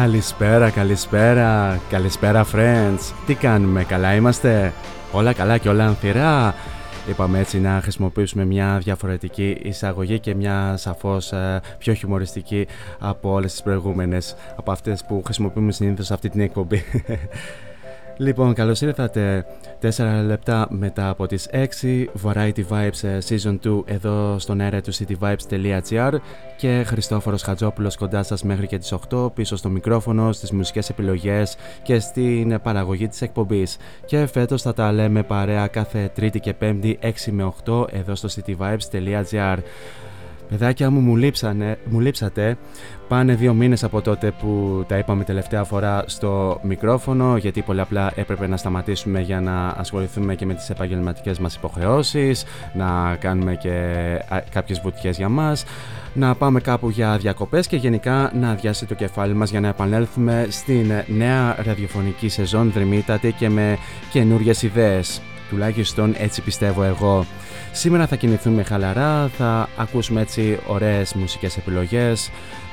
Καλησπέρα, καλησπέρα, καλησπέρα friends. Τι κάνουμε, καλά είμαστε, όλα καλά και όλα ανθυρά. Είπαμε έτσι να χρησιμοποιήσουμε μια διαφορετική εισαγωγή και μια σαφώς ε, πιο χιουμοριστική από όλες τις προηγούμενες, από αυτές που χρησιμοποιούμε συνήθως σε αυτή την εκπομπή. Λοιπόν, καλώς ήρθατε. 4 λεπτά μετά από τις 6 Variety Vibes ε, Season 2 εδώ στον αέρα του cityvibes.gr και Χριστόφορος Χατζόπουλος κοντά σας μέχρι και τις 8 πίσω στο μικρόφωνο, στις μουσικές επιλογές και στην παραγωγή της εκπομπής. Και φέτος θα τα λέμε παρέα κάθε Τρίτη και Πέμπτη 6 με 8 εδώ στο cityvibes.gr Παιδάκια μου μου, λείψανε, μου λείψατε. Πάνε δύο μήνες από τότε που τα είπαμε τελευταία φορά στο μικρόφωνο γιατί πολλαπλά έπρεπε να σταματήσουμε για να ασχοληθούμε και με τις επαγγελματικές μας υποχρεώσεις να κάνουμε και α, κάποιες βουτιές για μας να πάμε κάπου για διακοπές και γενικά να αδειάσει το κεφάλι μας για να επανέλθουμε στην νέα ραδιοφωνική σεζόν δρυμύτατη και με καινούριες ιδέες. Τουλάχιστον έτσι πιστεύω εγώ Σήμερα θα κινηθούμε χαλαρά, θα ακούσουμε έτσι ωραίες μουσικές επιλογές,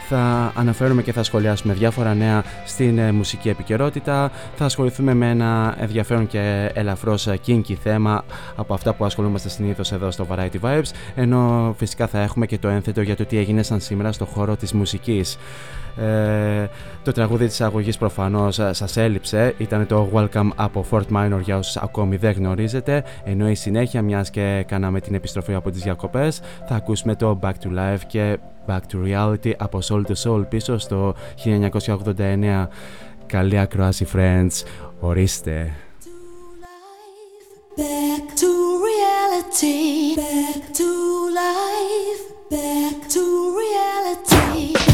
θα αναφέρουμε και θα σχολιάσουμε διάφορα νέα στην ε, μουσική επικαιρότητα, θα ασχοληθούμε με ένα ενδιαφέρον και ελαφρώς ε, kinky θέμα από αυτά που ασχολούμαστε συνήθως εδώ στο Variety Vibes, ενώ φυσικά θα έχουμε και το ένθετο για το τι έγινε σαν σήμερα στο χώρο της μουσικής. Ε, το τραγούδι της αγωγής προφανώς ε, σας έλειψε, ήταν το Welcome από Fort Minor για όσους ακόμη δεν γνωρίζετε, ενώ η συνέχεια μιας και κάναμε την επιστροφή από τις διακοπές θα ακούσουμε το Back to Life και Back to Reality από Soul to Soul πίσω στο 1989. Καλή ακροάση friends, ορίστε. Back to reality. Back to life. Back to reality.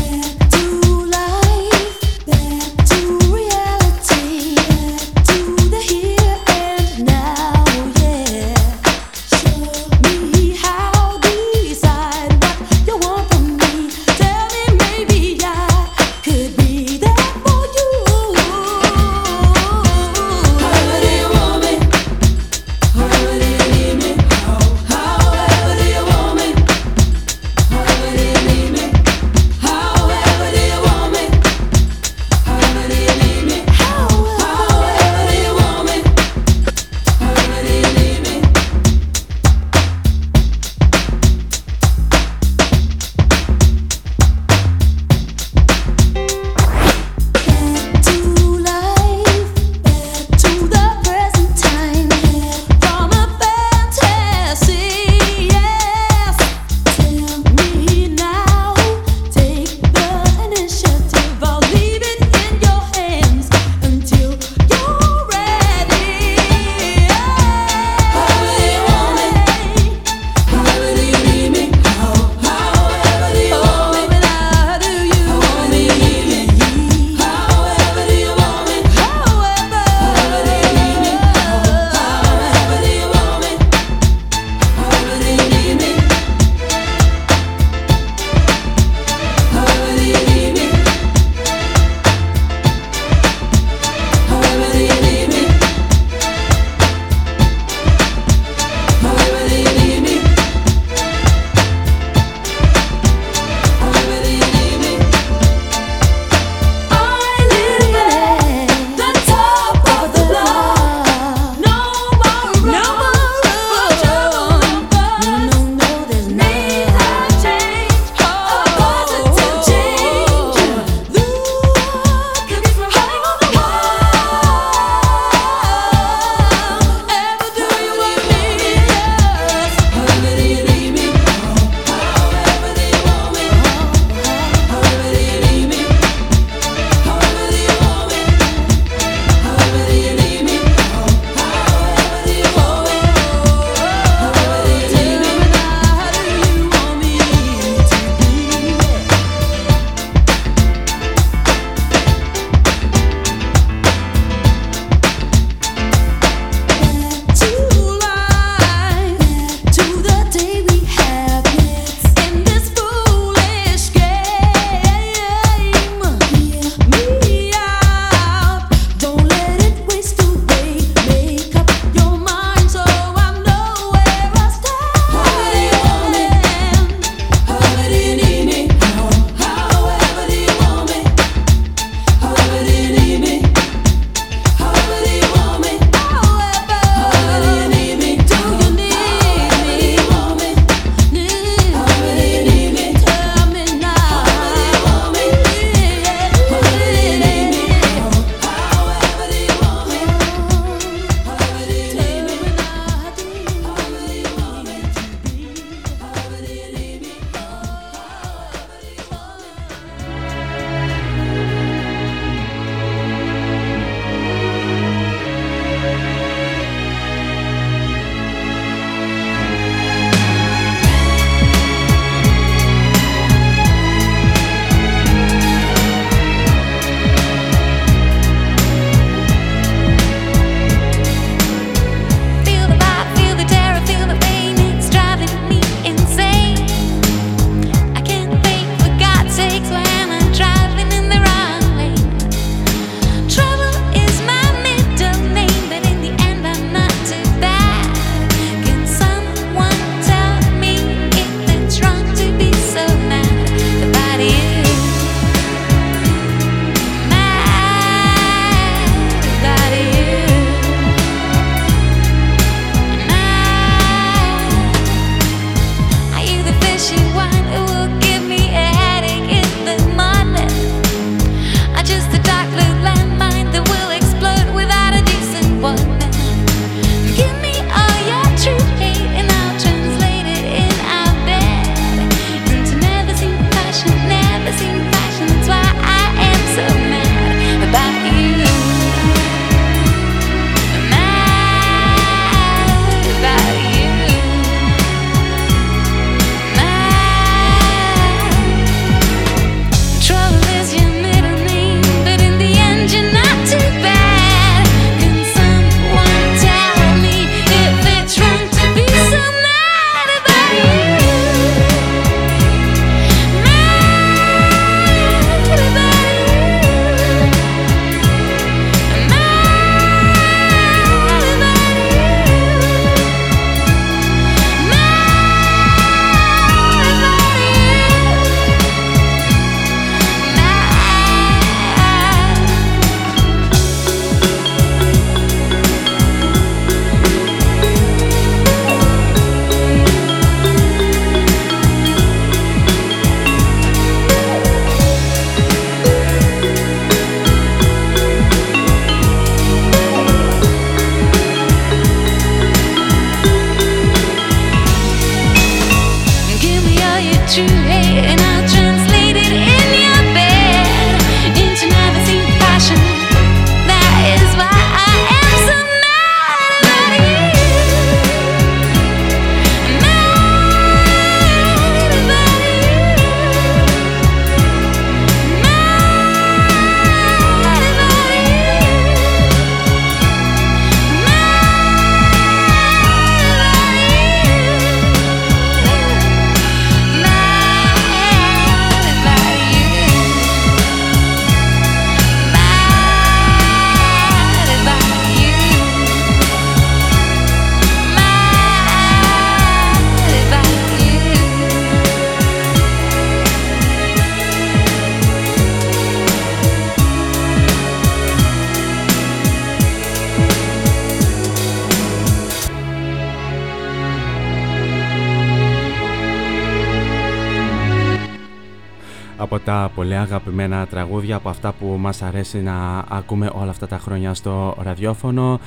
Αγαπημένα τραγούδια από αυτά που μας αρέσει να ακούμε όλα αυτά τα χρόνια στο ραδιόφωνο.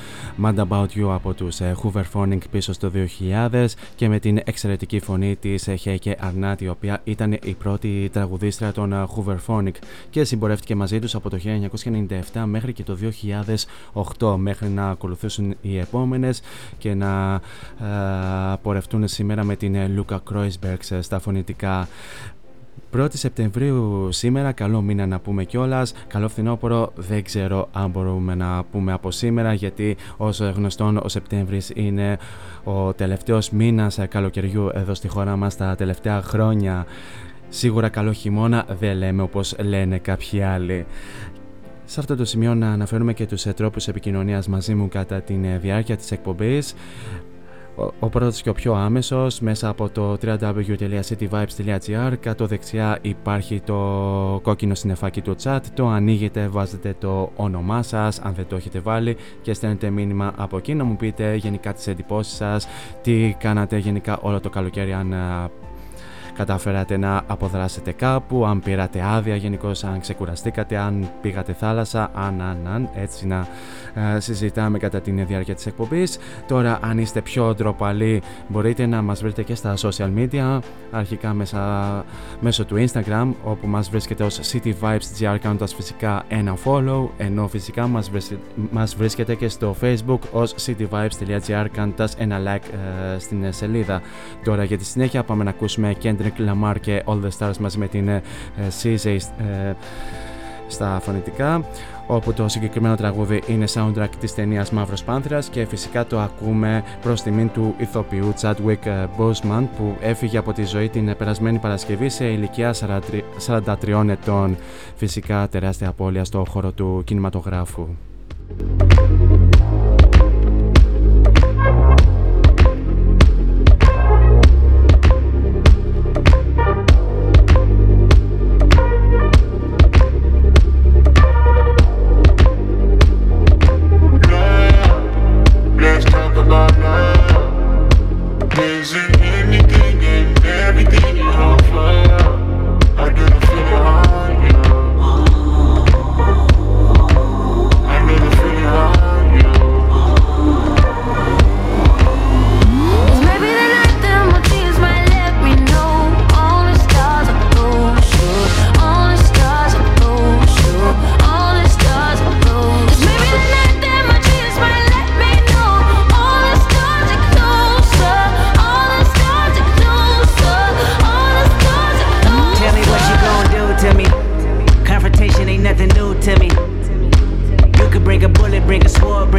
Mad About You από τους ε, Hooverphonic πίσω στο 2000 και με την εξαιρετική φωνή της Heike Arnott η οποία ήταν η πρώτη τραγουδίστρια των ε, Hooverphonic και συμπορεύτηκε μαζί τους από το 1997 μέχρι και το 2008 μέχρι να ακολουθήσουν οι επόμενες και να ε, πορευτούν σήμερα με την Luca Kreuzberg στα φωνητικά 1η Σεπτεμβρίου σήμερα, καλό μήνα να πούμε κιόλας. Καλό φθινόπωρο, δεν ξέρω αν μπορούμε να πούμε από σήμερα, γιατί όσο γνωστόν ο Σεπτέμβρης είναι ο τελευταίος μήνας καλοκαιριού εδώ στη χώρα μας τα τελευταία χρόνια. Σίγουρα καλό χειμώνα δεν λέμε όπως λένε κάποιοι άλλοι. Σε αυτό το σημείο να αναφέρουμε και τους τρόπους επικοινωνίας μαζί μου κατά τη διάρκεια της εκπομπής ο πρώτος και ο πιο άμεσος μέσα από το www.cityvibes.gr κάτω δεξιά υπάρχει το κόκκινο συνεφάκι του chat το ανοίγετε, βάζετε το όνομά σας αν δεν το έχετε βάλει και στέλνετε μήνυμα από εκεί να μου πείτε γενικά τις εντυπώσεις σας τι κάνατε γενικά όλο το καλοκαίρι αν καταφέρατε να αποδράσετε κάπου, αν πήρατε άδεια γενικώς, αν ξεκουραστήκατε, αν πήγατε θάλασσα, αν, αν, αν, έτσι να ε, συζητάμε κατά την διάρκεια της εκπομπής. Τώρα αν είστε πιο ντροπαλοί μπορείτε να μας βρείτε και στα social media, αρχικά μέσα, μέσω του Instagram όπου μας βρίσκεται ως City Vibes GR κάνοντας φυσικά ένα follow, ενώ φυσικά μας βρίσκεται, μας βρίσκεται και στο Facebook ως cityvibes.gr κάνοντας ένα like ε, στην σελίδα. Τώρα για τη συνέχεια πάμε να ακούσουμε Kendrick Lamar και All the Stars μαζί με την ε, CJ ε, στα φωνητικά όπου το συγκεκριμένο τραγούδι είναι soundtrack της ταινίας Μαύρος Πάνθρας και φυσικά το ακούμε προς τιμήν του ηθοποιού Chadwick ε, Boseman που έφυγε από τη ζωή την περασμένη Παρασκευή σε ηλικία 43 ετών φυσικά τεράστια απώλεια στο χώρο του κινηματογράφου.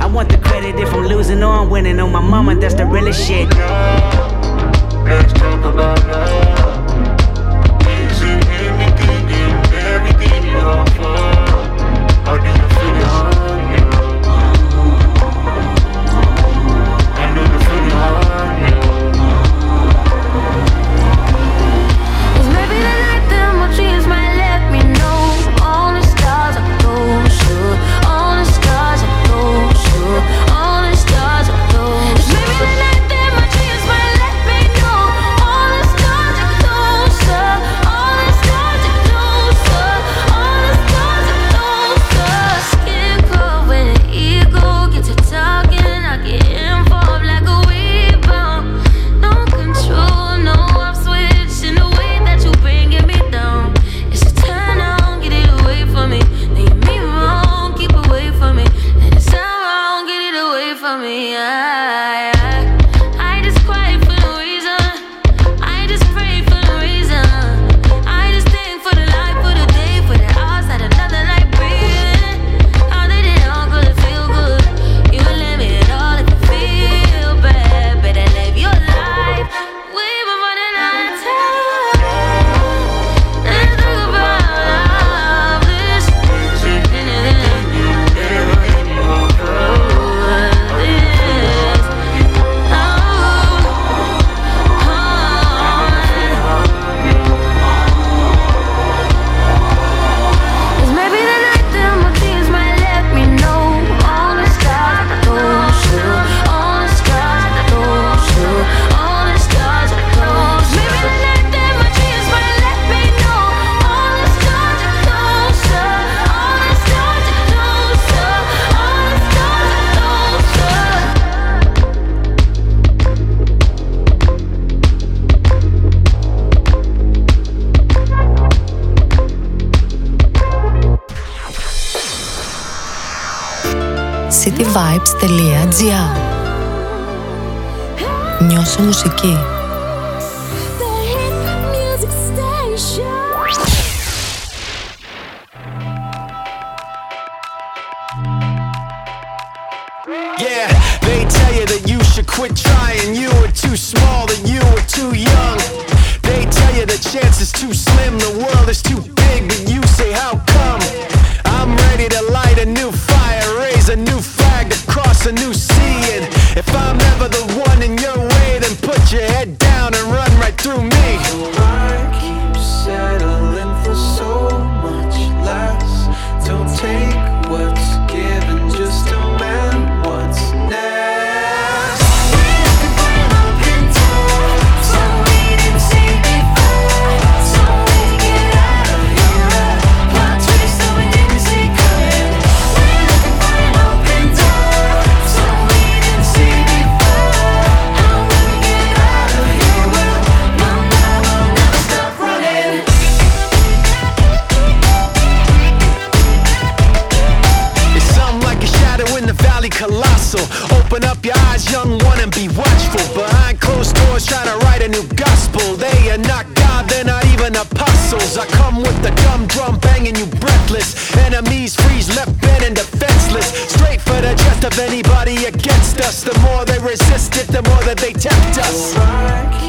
I want the credit if I'm losing or I'm winning. On my mama, that's the realest shit. Let's talk about love. Drum banging you breathless. Enemies freeze, left bent and defenseless. Straight for the chest of anybody against us. The more they resist it, the more that they tempt us.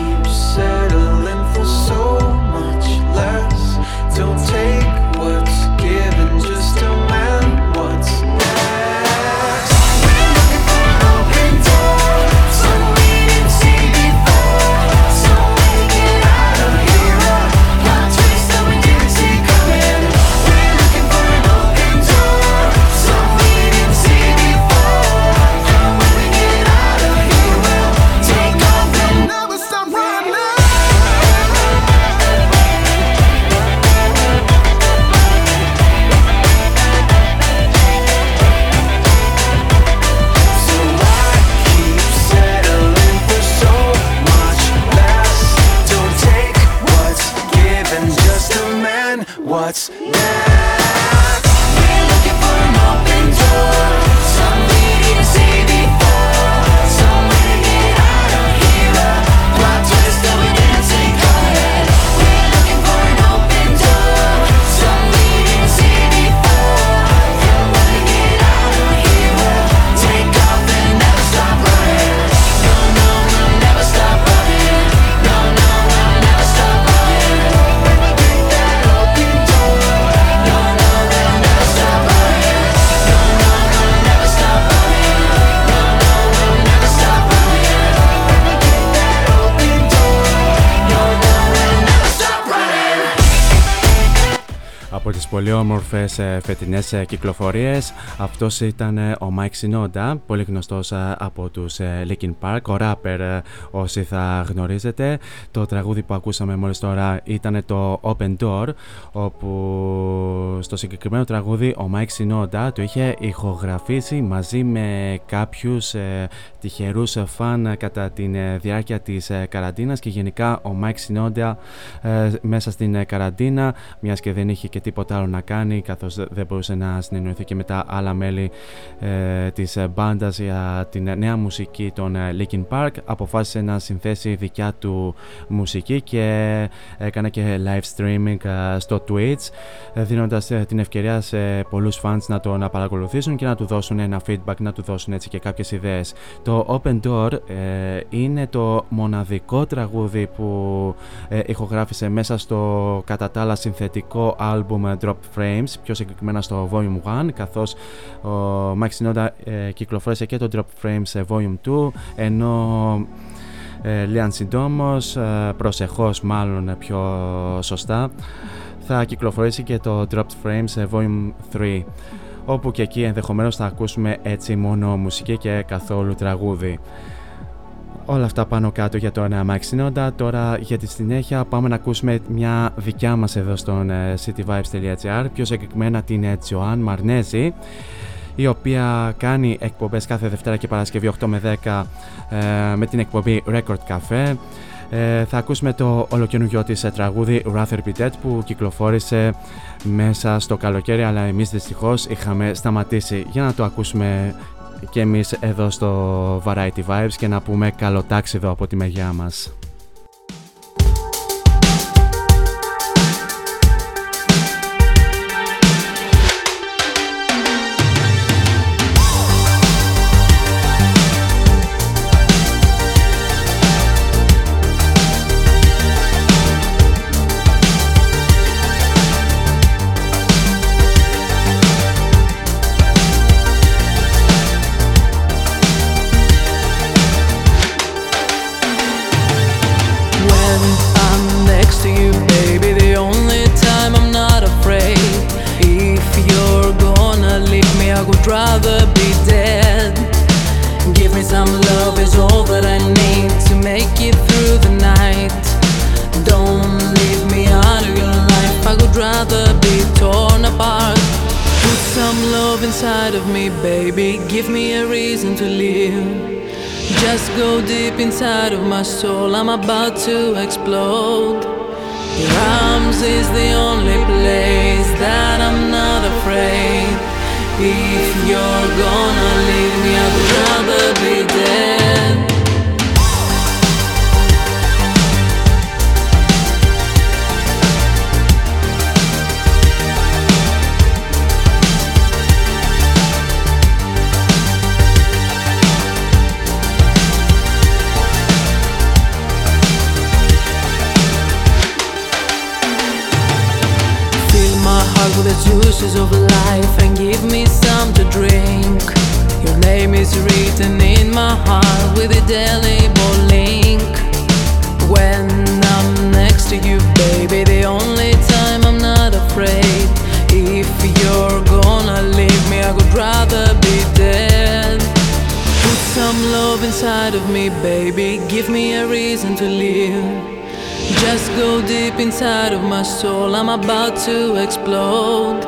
Πολύ όμορφες ε, φετινές ε, κυκλοφορίες. Αυτός ήταν ε, ο Mike Sinoda πολύ γνωστός ε, από τους ε, Linkin Park. Ο rapper ε, όσοι θα γνωρίζετε. Το τραγούδι που ακούσαμε μόλις τώρα ήταν το Open Door όπου στο συγκεκριμένο τραγούδι ο Mike Sinoda το είχε ηχογραφήσει μαζί με κάποιους ε, τυχερούς φαν κατά τη διάρκεια της ε, καραντίνας. Και γενικά ο Mike Sinoda ε, μέσα στην ε, καραντίνα μιας και δεν είχε και τίποτα άλλο να κάνει καθώς δεν μπορούσε να συνεννοηθεί και με τα άλλα μέλη ε, της ε, μπάντας για την νέα μουσική των ε, Linkin Park αποφάσισε να συνθέσει δικιά του μουσική και έκανε και live streaming ε, στο Twitch ε, δίνοντας ε, την ευκαιρία σε πολλούς fans να τον παρακολουθήσουν και να του δώσουν ένα feedback, να του δώσουν έτσι και κάποιες ιδέες. Το Open Door ε, είναι το μοναδικό τραγούδι που ε, ηχογράφησε μέσα στο κατά τα άλλα συνθετικό άλμπουμ Drop Frames, πιο συγκεκριμένα στο Volume 1, καθώς ο Mike Shinoda ε, κυκλοφόρησε και το Drop Frames Volume 2, ενώ ε, Λίαν συντόμως, ε, προσεχώς μάλλον πιο σωστά, θα κυκλοφορήσει και το Dropped Frames Volume 3 όπου και εκεί ενδεχομένως θα ακούσουμε έτσι μόνο μουσική και καθόλου τραγούδι. Όλα αυτά πάνω κάτω για τον Max Sinoda. Τώρα για τη συνέχεια πάμε να ακούσουμε μια δικιά μας εδώ στον ε, cityvibes.gr πιο συγκεκριμένα την ε, Joanne Μαρνέζη η οποία κάνει εκπομπές κάθε Δευτέρα και Παρασκευή 8 με 10 ε, με την εκπομπή Record Cafe. Ε, θα ακούσουμε το ολοκαινούργιο της ε, τραγούδι Rather Be Dead που κυκλοφόρησε μέσα στο καλοκαίρι αλλά εμείς δυστυχώς είχαμε σταματήσει για να το ακούσουμε και εμείς εδώ στο Variety Vibes και να πούμε καλό τάξιδο από τη μεγιά μας. soul, I'm about to explode. Your arms is the only place. inside of my soul, I'm about to explode.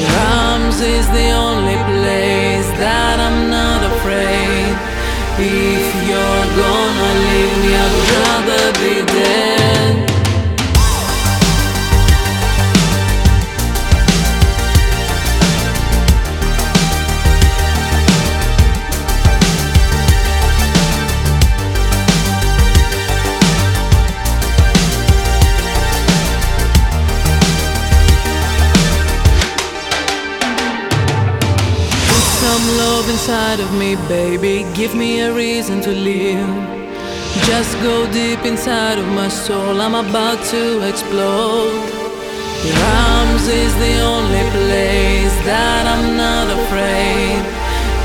Your arms is the only place that I'm not afraid. If you're gonna leave me, I'd rather be dead. inside of me, baby. Give me a reason to live. Just go deep inside of my soul. I'm about to explode. Your arms is the only place that I'm not afraid.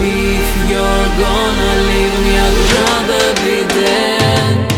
If you're gonna leave me, I'd rather be dead.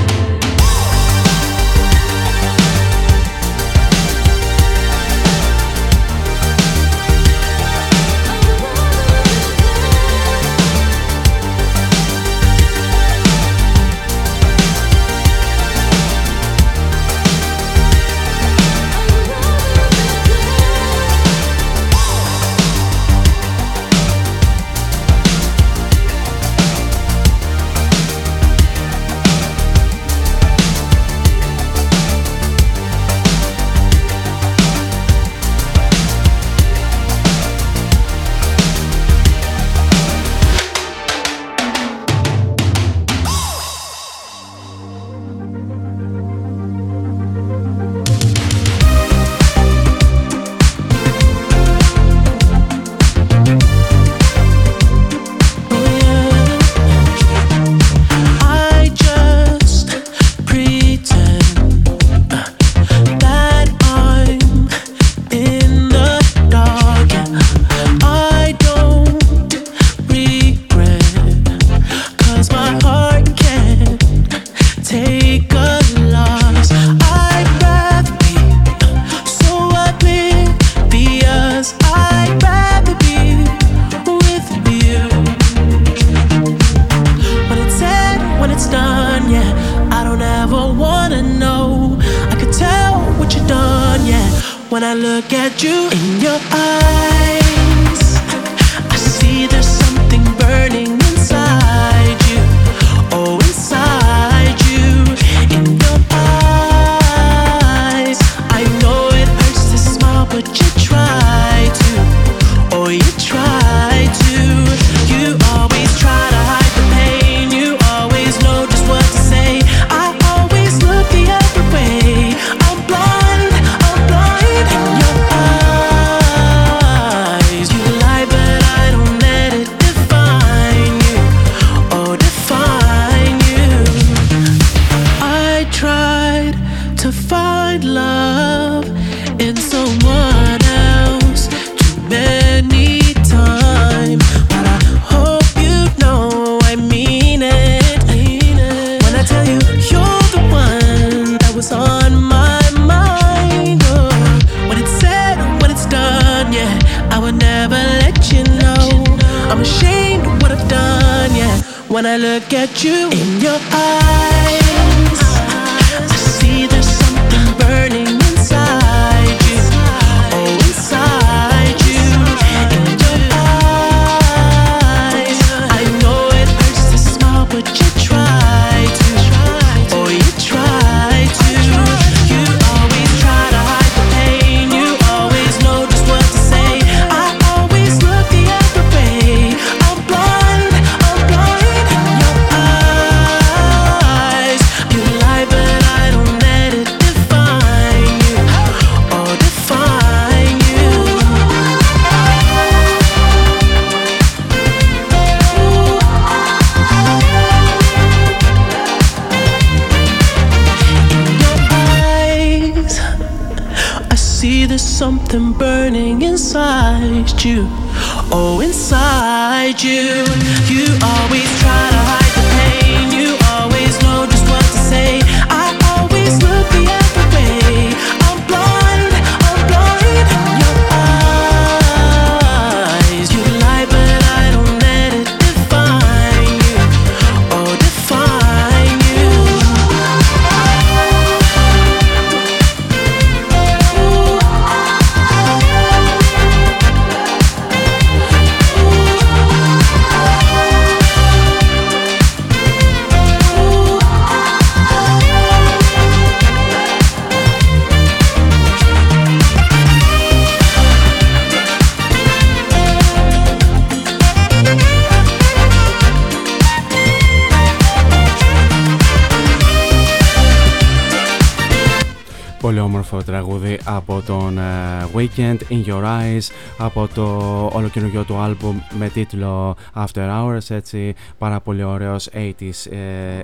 Weekend In Your Eyes από το ολοκαινούργιο του άλμπουμ με τίτλο After Hours έτσι πάρα πολύ ωραίος 80s ε,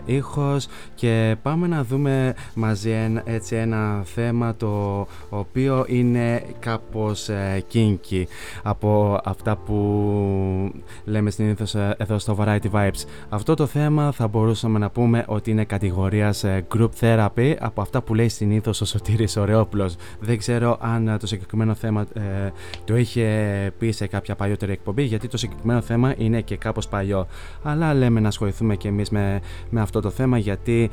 ήχος και πάμε να δούμε μαζί έτσι ένα θέμα το οποίο είναι κάπως ε, kinky από αυτά που λέμε συνήθως ε, εδώ στο Variety Vibes. Αυτό το θέμα θα μπορούσαμε να πούμε ότι είναι κατηγορίας ε, group therapy από αυτά που λέει συνήθως ο Σωτήρης Ωρεόπλος. Δεν ξέρω αν το συγκεκριμένο θέμα το είχε πει σε κάποια παλιότερη εκπομπή γιατί το συγκεκριμένο θέμα είναι και κάπως παλιό. Αλλά λέμε να ασχοληθούμε και εμείς με, με αυτό το θέμα γιατί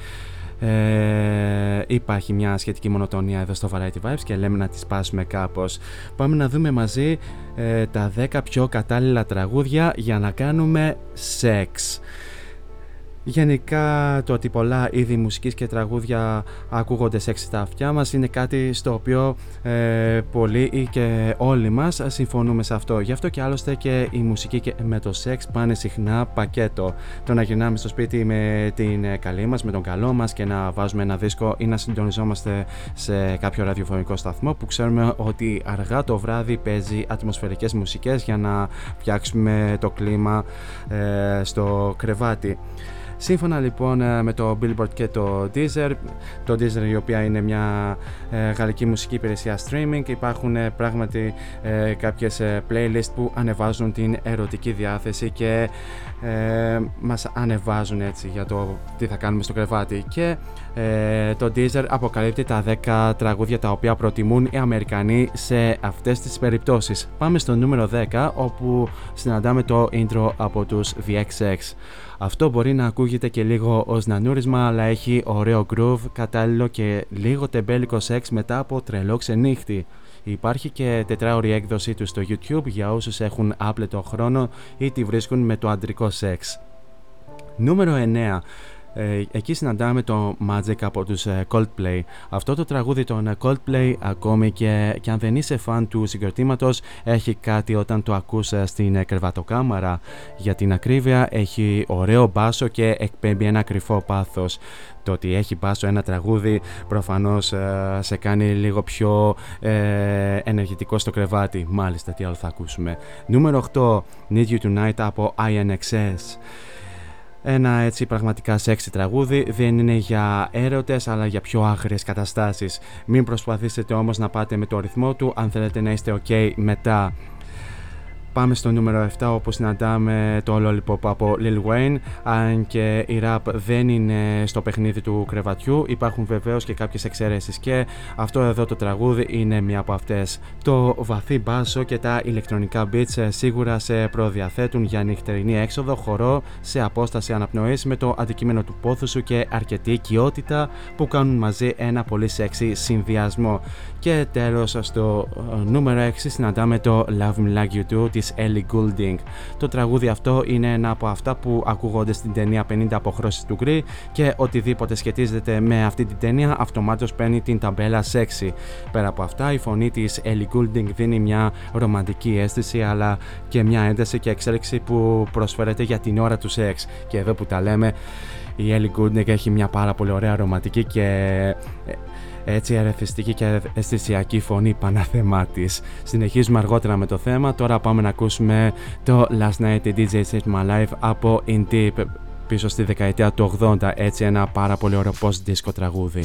ε, υπάρχει μια σχετική μονοτονία εδώ στο Variety Vibes και λέμε να τη σπάσουμε κάπως. Πάμε να δούμε μαζί ε, τα 10 πιο κατάλληλα τραγούδια για να κάνουμε σεξ. Γενικά το ότι πολλά είδη μουσικής και τραγούδια ακούγονται σεξ στα αυτιά μας είναι κάτι στο οποίο ε, πολλοί και όλοι μας συμφωνούμε σε αυτό. Γι' αυτό και άλλωστε και η μουσική και με το σεξ πάνε συχνά πακέτο. Το να γυρνάμε στο σπίτι με την καλή μας, με τον καλό μας και να βάζουμε ένα δίσκο ή να συντονιζόμαστε σε κάποιο ραδιοφωνικό σταθμό που ξέρουμε ότι αργά το βράδυ παίζει ατμοσφαιρικές μουσικές για να φτιάξουμε το κλίμα ε, στο κρεβάτι. Σύμφωνα λοιπόν ε, με το Billboard και το Deezer, το Deezer η οποία είναι μια ε, γαλλική μουσική υπηρεσία streaming, υπάρχουν ε, πράγματι ε, κάποιες playlist που ανεβάζουν την ερωτική διάθεση και ε, μας ανεβάζουν έτσι για το τι θα κάνουμε στο κρεβάτι και το Deezer αποκαλύπτει τα 10 τραγούδια τα οποία προτιμούν οι Αμερικανοί σε αυτές τις περιπτώσεις. Πάμε στο νούμερο 10 όπου συναντάμε το intro από τους VXX. Αυτό μπορεί να ακούγεται και λίγο ως νανούρισμα αλλά έχει ωραίο groove, κατάλληλο και λίγο τεμπέλικο σεξ μετά από τρελό ξενύχτη. Υπάρχει και τετράωρη έκδοσή του στο YouTube για όσους έχουν άπλετο χρόνο ή τη βρίσκουν με το αντρικό σεξ. Νούμερο 9. Ε, εκεί συναντάμε το Magic από τους ε, Coldplay. Αυτό το τραγούδι των ε, Coldplay ακόμη και, και αν δεν είσαι φαν του συγκροτήματος έχει κάτι όταν το ακούς στην κρεβατοκάμαρα. Για την ακρίβεια έχει ωραίο μπάσο και εκπέμπει ένα κρυφό πάθος. Το ότι έχει μπάσο ένα τραγούδι προφανώς σε κάνει λίγο πιο ενεργητικό στο κρεβάτι. Μάλιστα τι άλλο θα ακούσουμε. Νούμερο 8 Need You Tonight από INXS. Ένα έτσι πραγματικά σεξι τραγούδι δεν είναι για έρωτες αλλά για πιο άγριες καταστάσεις. Μην προσπαθήσετε όμως να πάτε με το ρυθμό του αν θέλετε να είστε ok μετά. Πάμε στο νούμερο 7 όπου συναντάμε το Lollipop από Lil Wayne αν και η rap δεν είναι στο παιχνίδι του κρεβατιού υπάρχουν βεβαίως και κάποιες εξαιρέσεις και αυτό εδώ το τραγούδι είναι μία από αυτές. Το βαθύ μπάσο και τα ηλεκτρονικά beats ε, σίγουρα σε προδιαθέτουν για νυχτερινή έξοδο χορό σε απόσταση αναπνοής με το αντικείμενο του πόθου σου και αρκετή οικειότητα που κάνουν μαζί ένα πολύ σεξι συνδυασμό. Και τέλος στο ε, νούμερο 6 συναντάμε το Love Me Like You Do της Ellie Goulding. Το τραγούδι αυτό είναι ένα από αυτά που ακούγονται στην ταινία 50 αποχρώσεις του γκρι και οτιδήποτε σχετίζεται με αυτή την ταινία αυτομάτως παίρνει την ταμπέλα sexy. Πέρα από αυτά η φωνή της Ellie Goulding δίνει μια ρομαντική αίσθηση αλλά και μια ένταση και εξέλιξη που προσφέρεται για την ώρα του σεξ. Και εδώ που τα λέμε η Ellie Goulding έχει μια πάρα πολύ ωραία ρομαντική και ε, έτσι ερεθιστική και αισθησιακή φωνή παναθεμά της. Συνεχίζουμε αργότερα με το θέμα. Τώρα πάμε να ακούσουμε το Last Night DJ Set My Life από In Deep πίσω στη δεκαετία του 80. Έτσι ένα πάρα πολύ ωραίο post disco τραγούδι.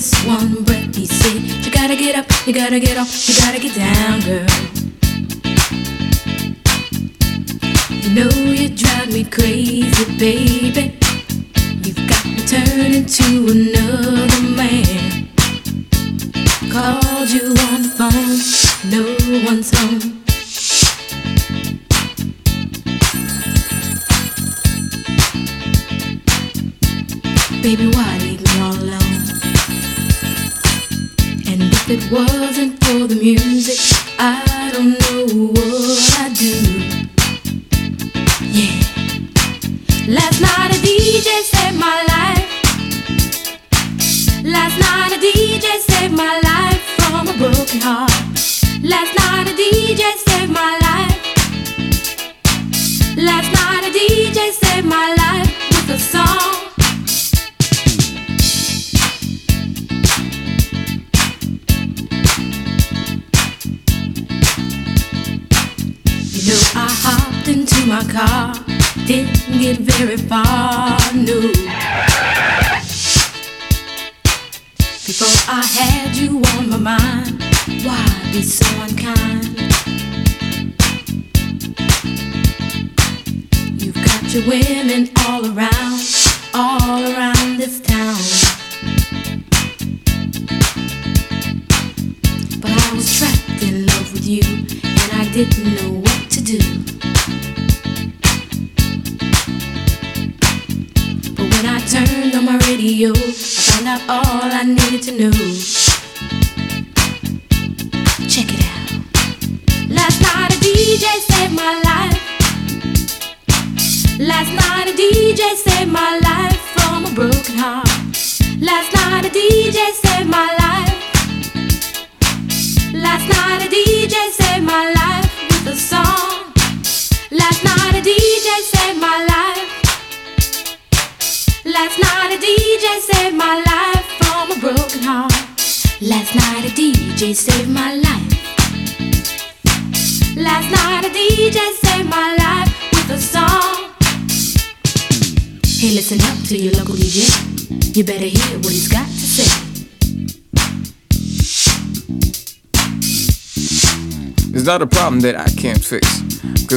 Just one breath he said, You gotta get up, you gotta get off, you gotta get down, girl. You know you drive me crazy, baby. You've got me turning to another man. Called you on the phone no one's home. commute.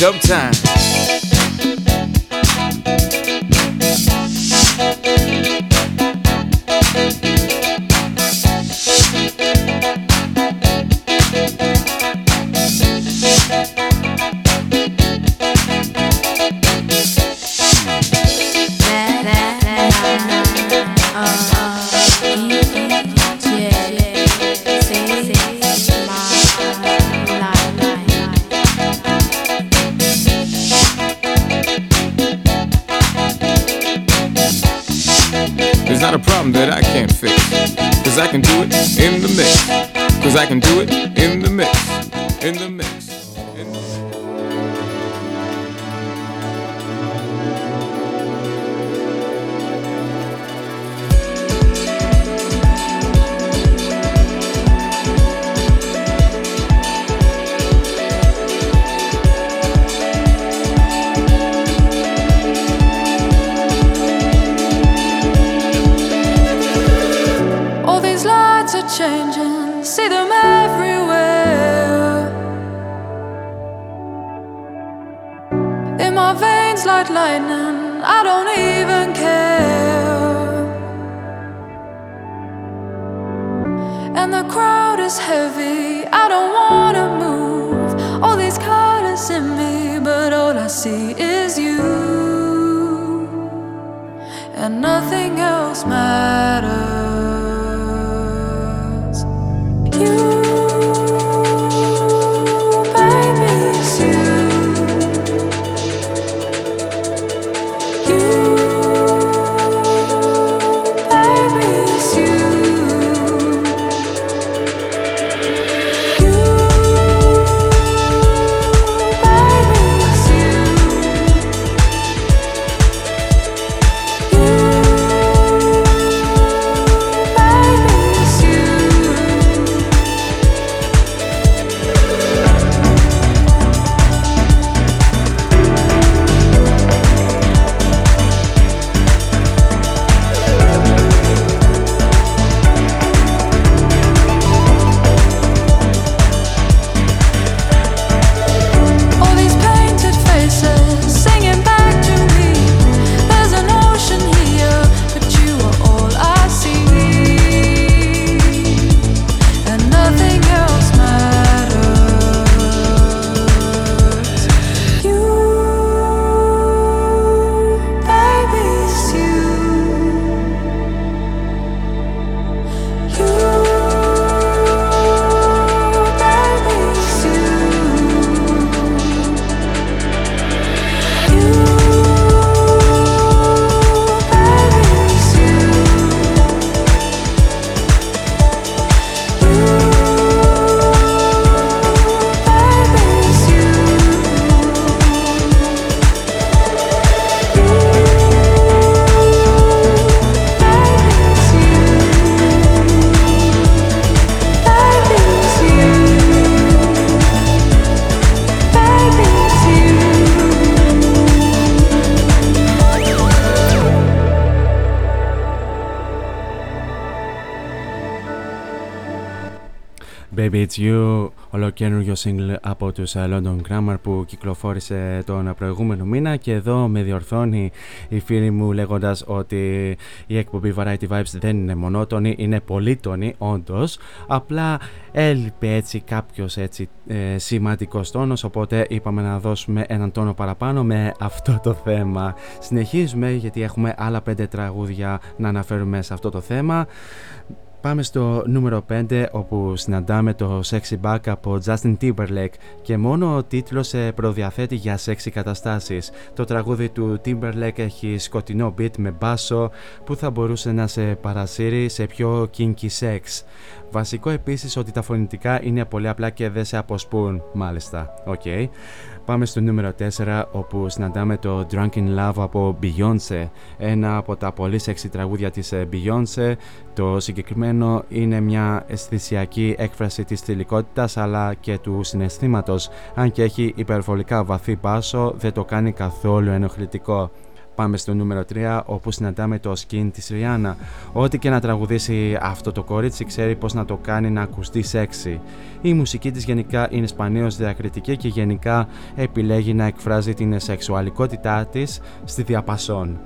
dumb time. Cause I can do it in the mix. Cause I can do it in the mix. In the mix. red lightning. I don't even care. And the crowd is heavy. It's You, ολοκένουργιο single από τους ε, London Grammar που κυκλοφόρησε τον προηγούμενο μήνα και εδώ με διορθώνει η φίλη μου λέγοντας ότι η εκπομπή Variety Vibes δεν είναι μονότονη, είναι πολύτονη όντως, απλά έλειπε έτσι κάποιος έτσι ε, σημαντικός τόνος οπότε είπαμε να δώσουμε έναν τόνο παραπάνω με αυτό το θέμα. Συνεχίζουμε γιατί έχουμε άλλα πέντε τραγούδια να αναφέρουμε σε αυτό το θέμα. Πάμε στο νούμερο 5 όπου συναντάμε το Sexy Back από Justin Timberlake και μόνο ο τίτλος προδιαθέτει για σεξι καταστάσεις. Το τραγούδι του Timberlake έχει σκοτεινό beat με μπάσο που θα μπορούσε να σε παρασύρει σε πιο kinky sex. Βασικό επίσης ότι τα φωνητικά είναι πολύ απλά και δεν σε αποσπούν μάλιστα. OK. Okay. Πάμε στο νούμερο 4 όπου συναντάμε το Drunk in Love από Beyoncé. Ένα από τα πολύ σεξι τραγούδια της ε, Beyoncé. Το συγκεκριμένο είναι μια αισθησιακή έκφραση της θηλυκότητας αλλά και του συναισθήματος. Αν και έχει υπερβολικά βαθύ πάσο δεν το κάνει καθόλου ενοχλητικό πάμε στο νούμερο 3 όπου συναντάμε το skin της Ριάννα. Ό,τι και να τραγουδήσει αυτό το κορίτσι ξέρει πως να το κάνει να ακουστεί σεξι. Η μουσική της γενικά είναι σπανίως διακριτική και γενικά επιλέγει να εκφράζει την σεξουαλικότητά της στη διαπασόν.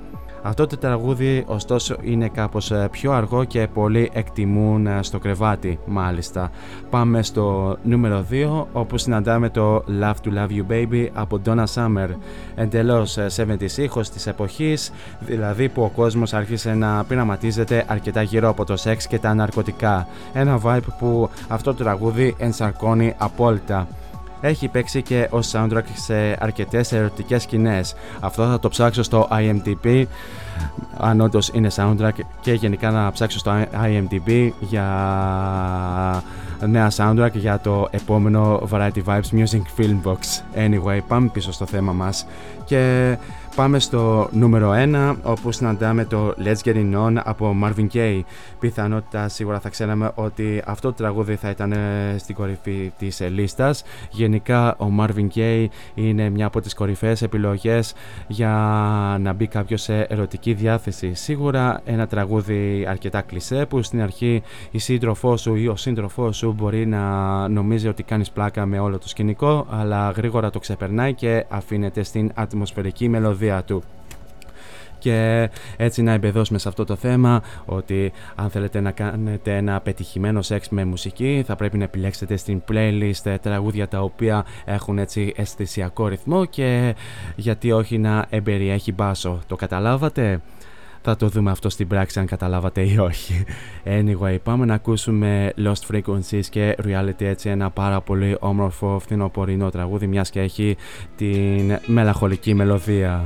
Αυτό το τραγούδι ωστόσο είναι κάπως ε, πιο αργό και πολλοί εκτιμούν ε, στο κρεβάτι μάλιστα. Πάμε στο νούμερο 2 όπου συναντάμε το Love to Love You Baby από Donna Summer. Εντελώς 70's ε, ήχος της εποχής, δηλαδή που ο κόσμος άρχισε να πειραματίζεται αρκετά γύρω από το σεξ και τα ναρκωτικά. Ένα vibe που αυτό το τραγούδι ενσαρκώνει απόλυτα έχει παίξει και ως soundtrack σε αρκετές ερωτικές σκηνές. Αυτό θα το ψάξω στο IMDb αν όντως είναι soundtrack και γενικά να ψάξω στο IMDb για νέα soundtrack για το επόμενο Variety Vibes Music Film Box. Anyway, πάμε πίσω στο θέμα μας και Πάμε στο νούμερο 1 όπου συναντάμε το Let's Get It On από Marvin Gaye. Πιθανότητα σίγουρα θα ξέραμε ότι αυτό το τραγούδι θα ήταν ε, στην κορυφή της ε, λίστας. Γενικά ο Marvin Gaye είναι μια από τις κορυφαίες επιλογές για να μπει κάποιος σε ερωτική διάθεση. Σίγουρα ένα τραγούδι αρκετά κλισέ που στην αρχή η σύντροφός σου ή ο σύντροφός σου μπορεί να νομίζει ότι κάνεις πλάκα με όλο το σκηνικό αλλά γρήγορα το ξεπερνάει και αφήνεται στην ατμοσφαιρική μελωδία του και έτσι να εμπεδώσουμε σε αυτό το θέμα ότι αν θέλετε να κάνετε ένα πετυχημένο σεξ με μουσική θα πρέπει να επιλέξετε στην playlist τραγούδια τα οποία έχουν έτσι αισθησιακό ρυθμό και γιατί όχι να εμπεριέχει μπάσο. Το καταλάβατε; Θα το δούμε αυτό στην πράξη αν καταλάβατε ή όχι. Anyway, πάμε να ακούσουμε Lost Frequencies και Reality έτσι ένα πάρα πολύ όμορφο φθινοπορεινό τραγούδι μιας και έχει την μελαγχολική μελωδία.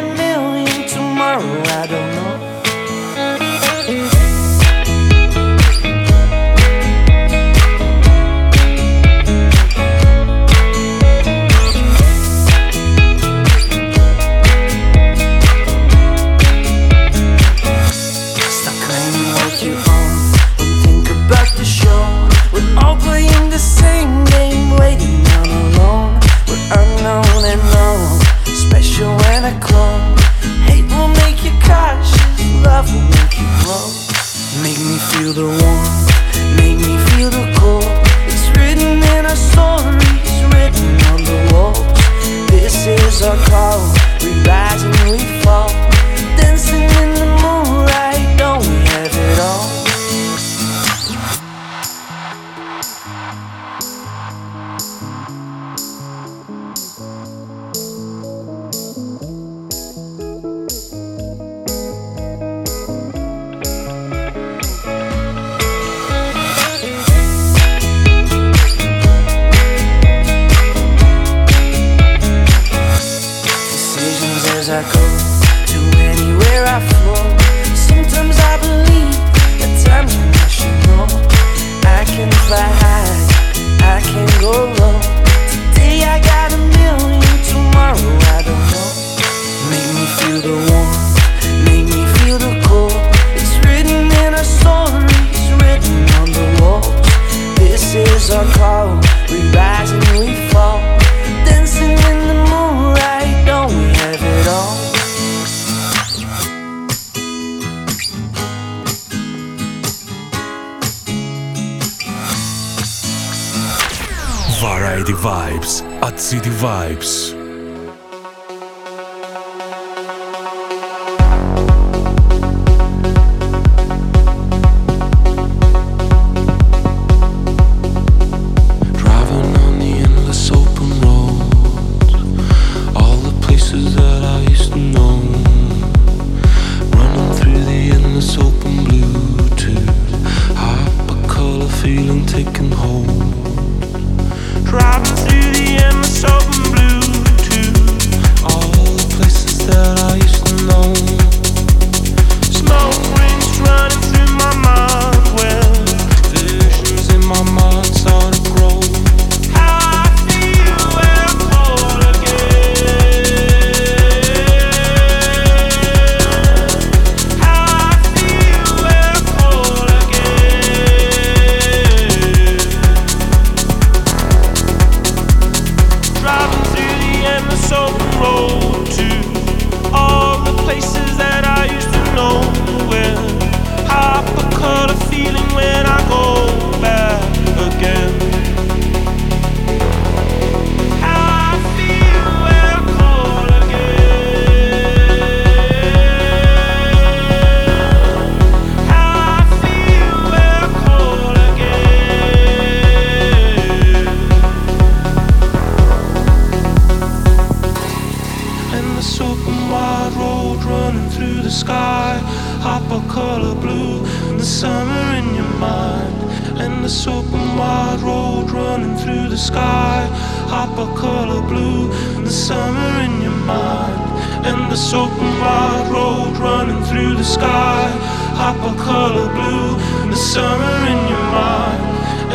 summer in your mind.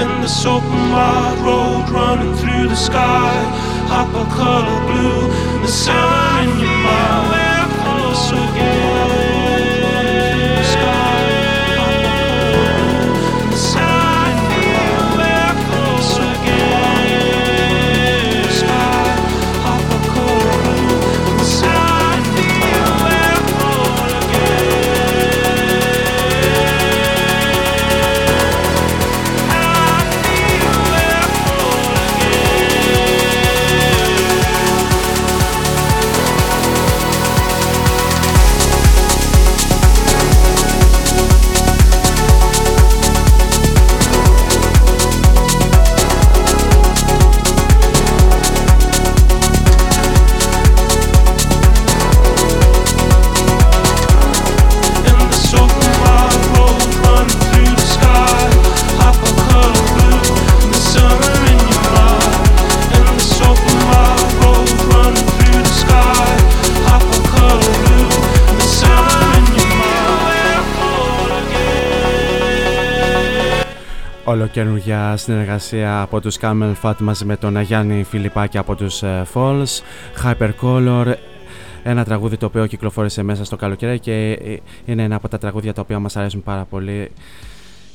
And the open wide road running through the sky. Hop color blue, the summer in your mind. Open Ολοκαινούργια συνεργασία από τους Camel Fat μαζί με τον Αγιάννη Φιλιππάκη από τους ε, Falls Hypercolor ένα τραγούδι το οποίο κυκλοφόρησε μέσα στο καλοκαίρι και ε, είναι ένα από τα τραγούδια τα οποία μας αρέσουν πάρα πολύ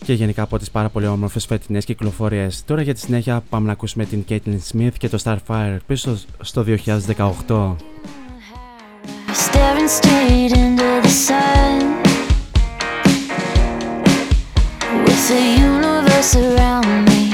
και γενικά από τις πάρα πολύ όμορφες φετινές κυκλοφορίες. Τώρα για τη συνέχεια πάμε να ακούσουμε την Caitlyn Smith και το Starfire πίσω στο 2018. It's a universe around me.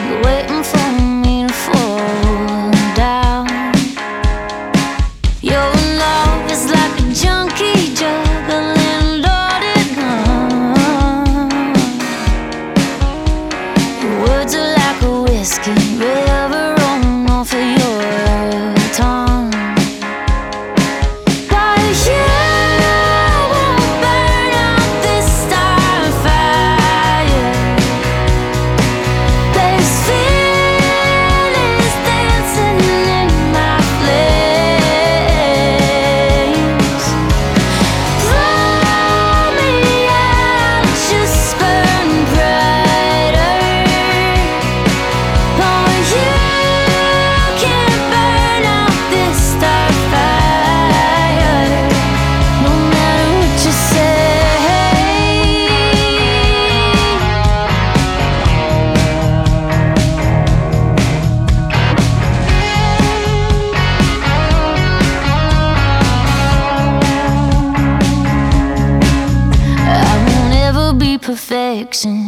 direction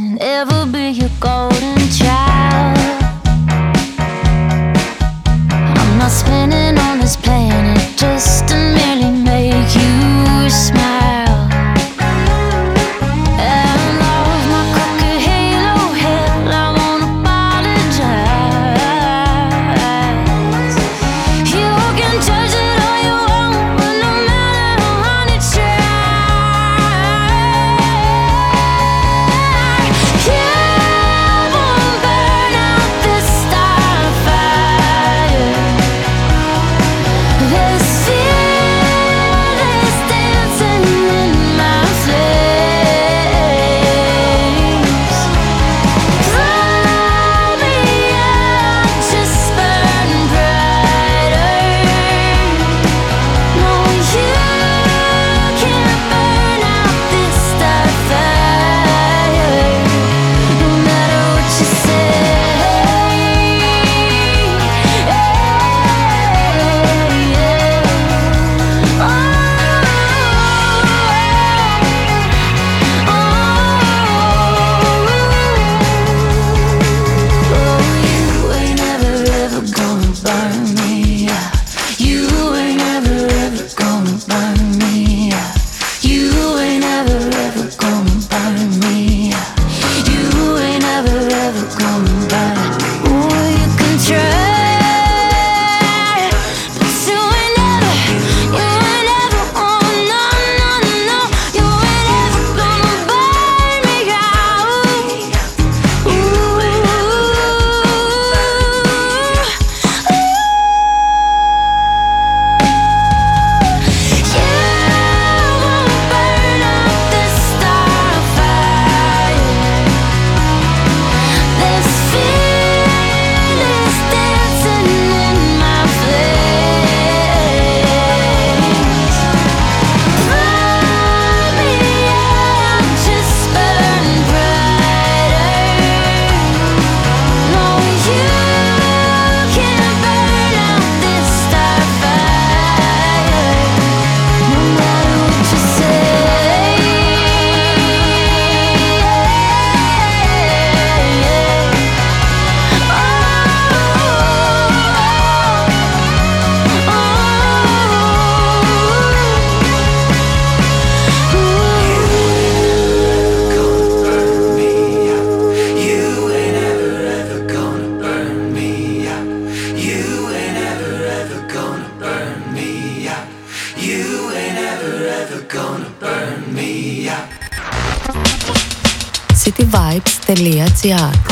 Art.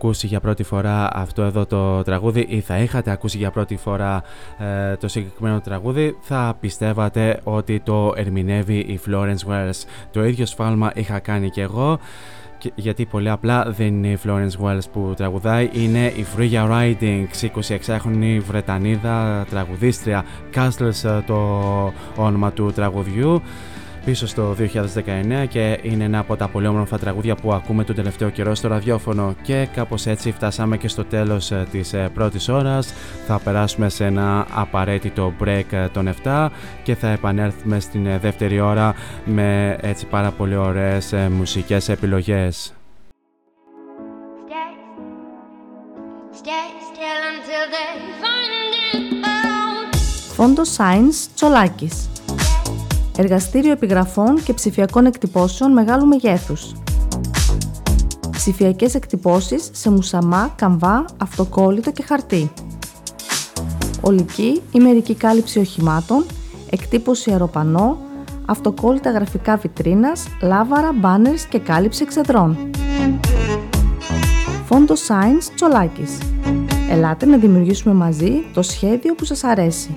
Ακούσει για πρώτη φορά αυτό εδώ το τραγούδι ή θα είχατε ακούσει για πρώτη φορά ε, το συγκεκριμένο τραγούδι θα πιστεύατε ότι το ερμηνεύει η Florence Wells. Το ίδιο σφάλμα είχα κάνει και εγώ γιατί πολύ απλά δεν είναι η Florence Wells που τραγουδάει, είναι η Freya Riding, 26χρονη Βρετανίδα τραγουδίστρια, Castles το όνομα του τραγουδιού πίσω στο 2019 και είναι ένα από τα πολύ όμορφα τραγούδια που ακούμε τον τελευταίο καιρό στο ραδιόφωνο. Και κάπως έτσι φτάσαμε και στο τέλος ε, της ε, πρώτης ώρας. Θα περάσουμε σε ένα απαραίτητο break ε, των 7 και θα επανέλθουμε στην δεύτερη ώρα με έτσι πάρα πολύ ωραίες μουσικές επιλογές. Φόντο Science Τσολάκης Εργαστήριο επιγραφών και ψηφιακών εκτυπώσεων μεγάλου μεγέθους. Ψηφιακές εκτυπώσεις σε μουσαμά, καμβά, αυτοκόλλητο και χαρτί. Ολική ή μερική κάλυψη οχημάτων, εκτύπωση αεροπανό, αυτοκόλλητα γραφικά βιτρίνας, λάβαρα, μπάνερς και κάλυψη εξεδρών. Φόντο Science Τσολάκης. Ελάτε να δημιουργήσουμε μαζί το σχέδιο που σας αρέσει.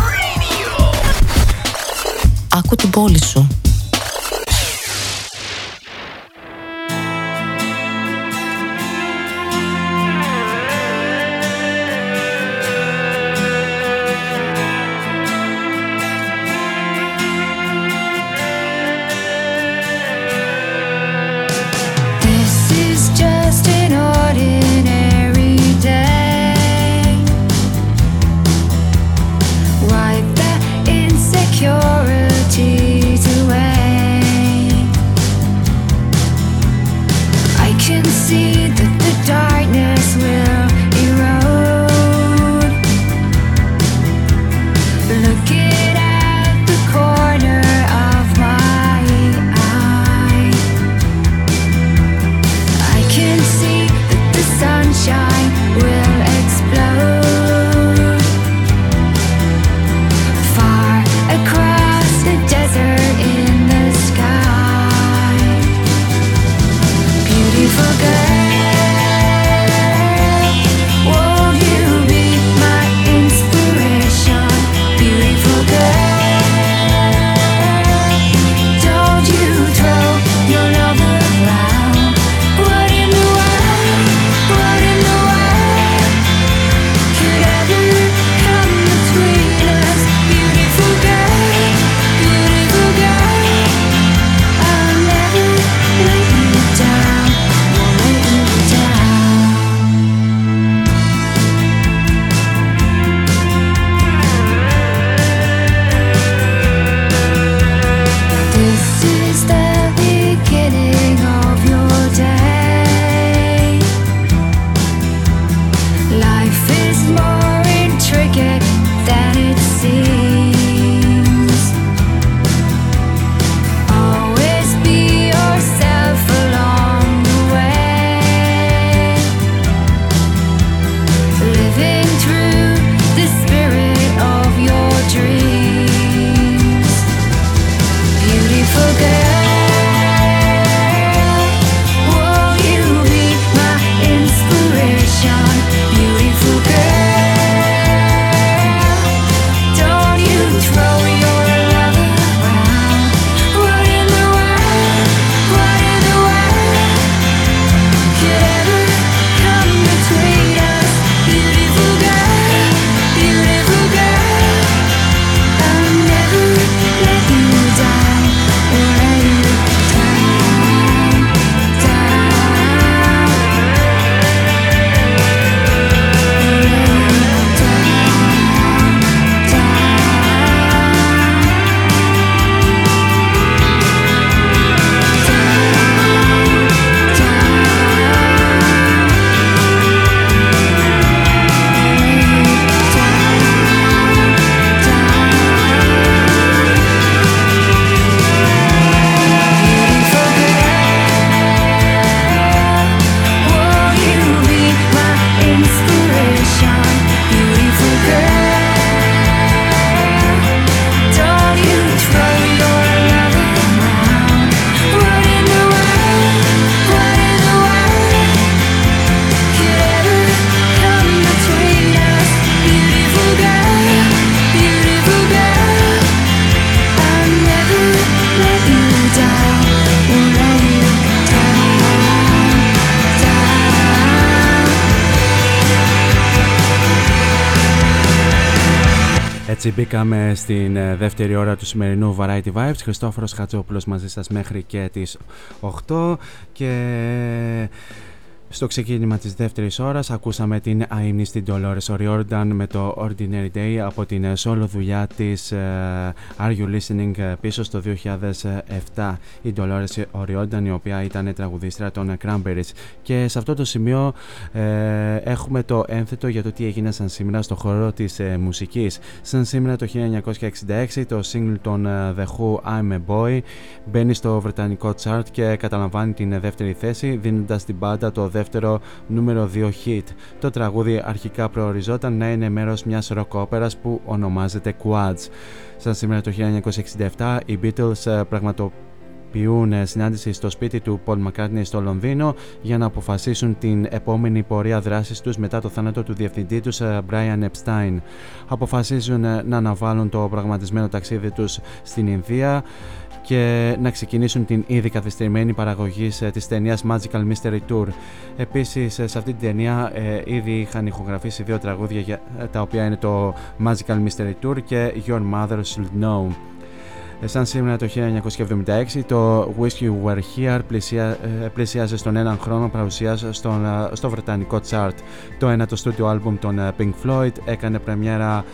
Άκου την πόλη σου. Μπήκαμε στην ε, δεύτερη ώρα του σημερινού Variety Vibes. Χριστόφορος Χατζόπουλος μαζί σας μέχρι και τις 8 και στο ξεκίνημα της δεύτερης ώρας ακούσαμε την αείμνη στην Dolores O'Riordan με το Ordinary Day από την solo δουλειά της uh, Are You Listening ε, πίσω στο 2007 η Dolores O'Riordan η οποία ήταν τραγουδίστρια των Cranberries. Και σε αυτό το σημείο ε, έχουμε το ένθετο για το τι έγινε σαν σήμερα στο χώρο της ε, μουσικής. Σαν σήμερα το 1966 το single των The Who I'm a Boy μπαίνει στο βρετανικό chart και καταλαμβάνει την δεύτερη θέση δίνοντας την πάντα το δεύτερο δεύτερο νούμερο 2 hit. Το τραγούδι αρχικά προοριζόταν να είναι μέρος μιας ροκόπερας που ονομάζεται Quads. Σαν σήμερα το 1967 οι Beatles ε, πραγματοποιούν ε, συνάντηση στο σπίτι του Paul McCartney στο Λονδίνο για να αποφασίσουν την επόμενη πορεία δράσης τους μετά το θάνατο του διευθυντή τους ε, Brian Epstein. Αποφασίζουν να αναβάλουν το πραγματισμένο ταξίδι τους στην Ινδία και να ξεκινήσουν την ήδη καθυστερημένη παραγωγή της ταινίας Magical Mystery Tour. Επίσης σε αυτή την ταινία ε, ήδη είχαν ηχογραφήσει δύο τραγούδια για, τα οποία είναι το Magical Mystery Tour και Your Mother Should Know. Σαν σήμερα το 1976 το Whiskey Were Here πλησιά, πλησιάζει στον έναν χρόνο παρουσίας στον, στο βρετανικό chart. Το ένα το studio album των Pink Floyd έκανε πρεμιέρα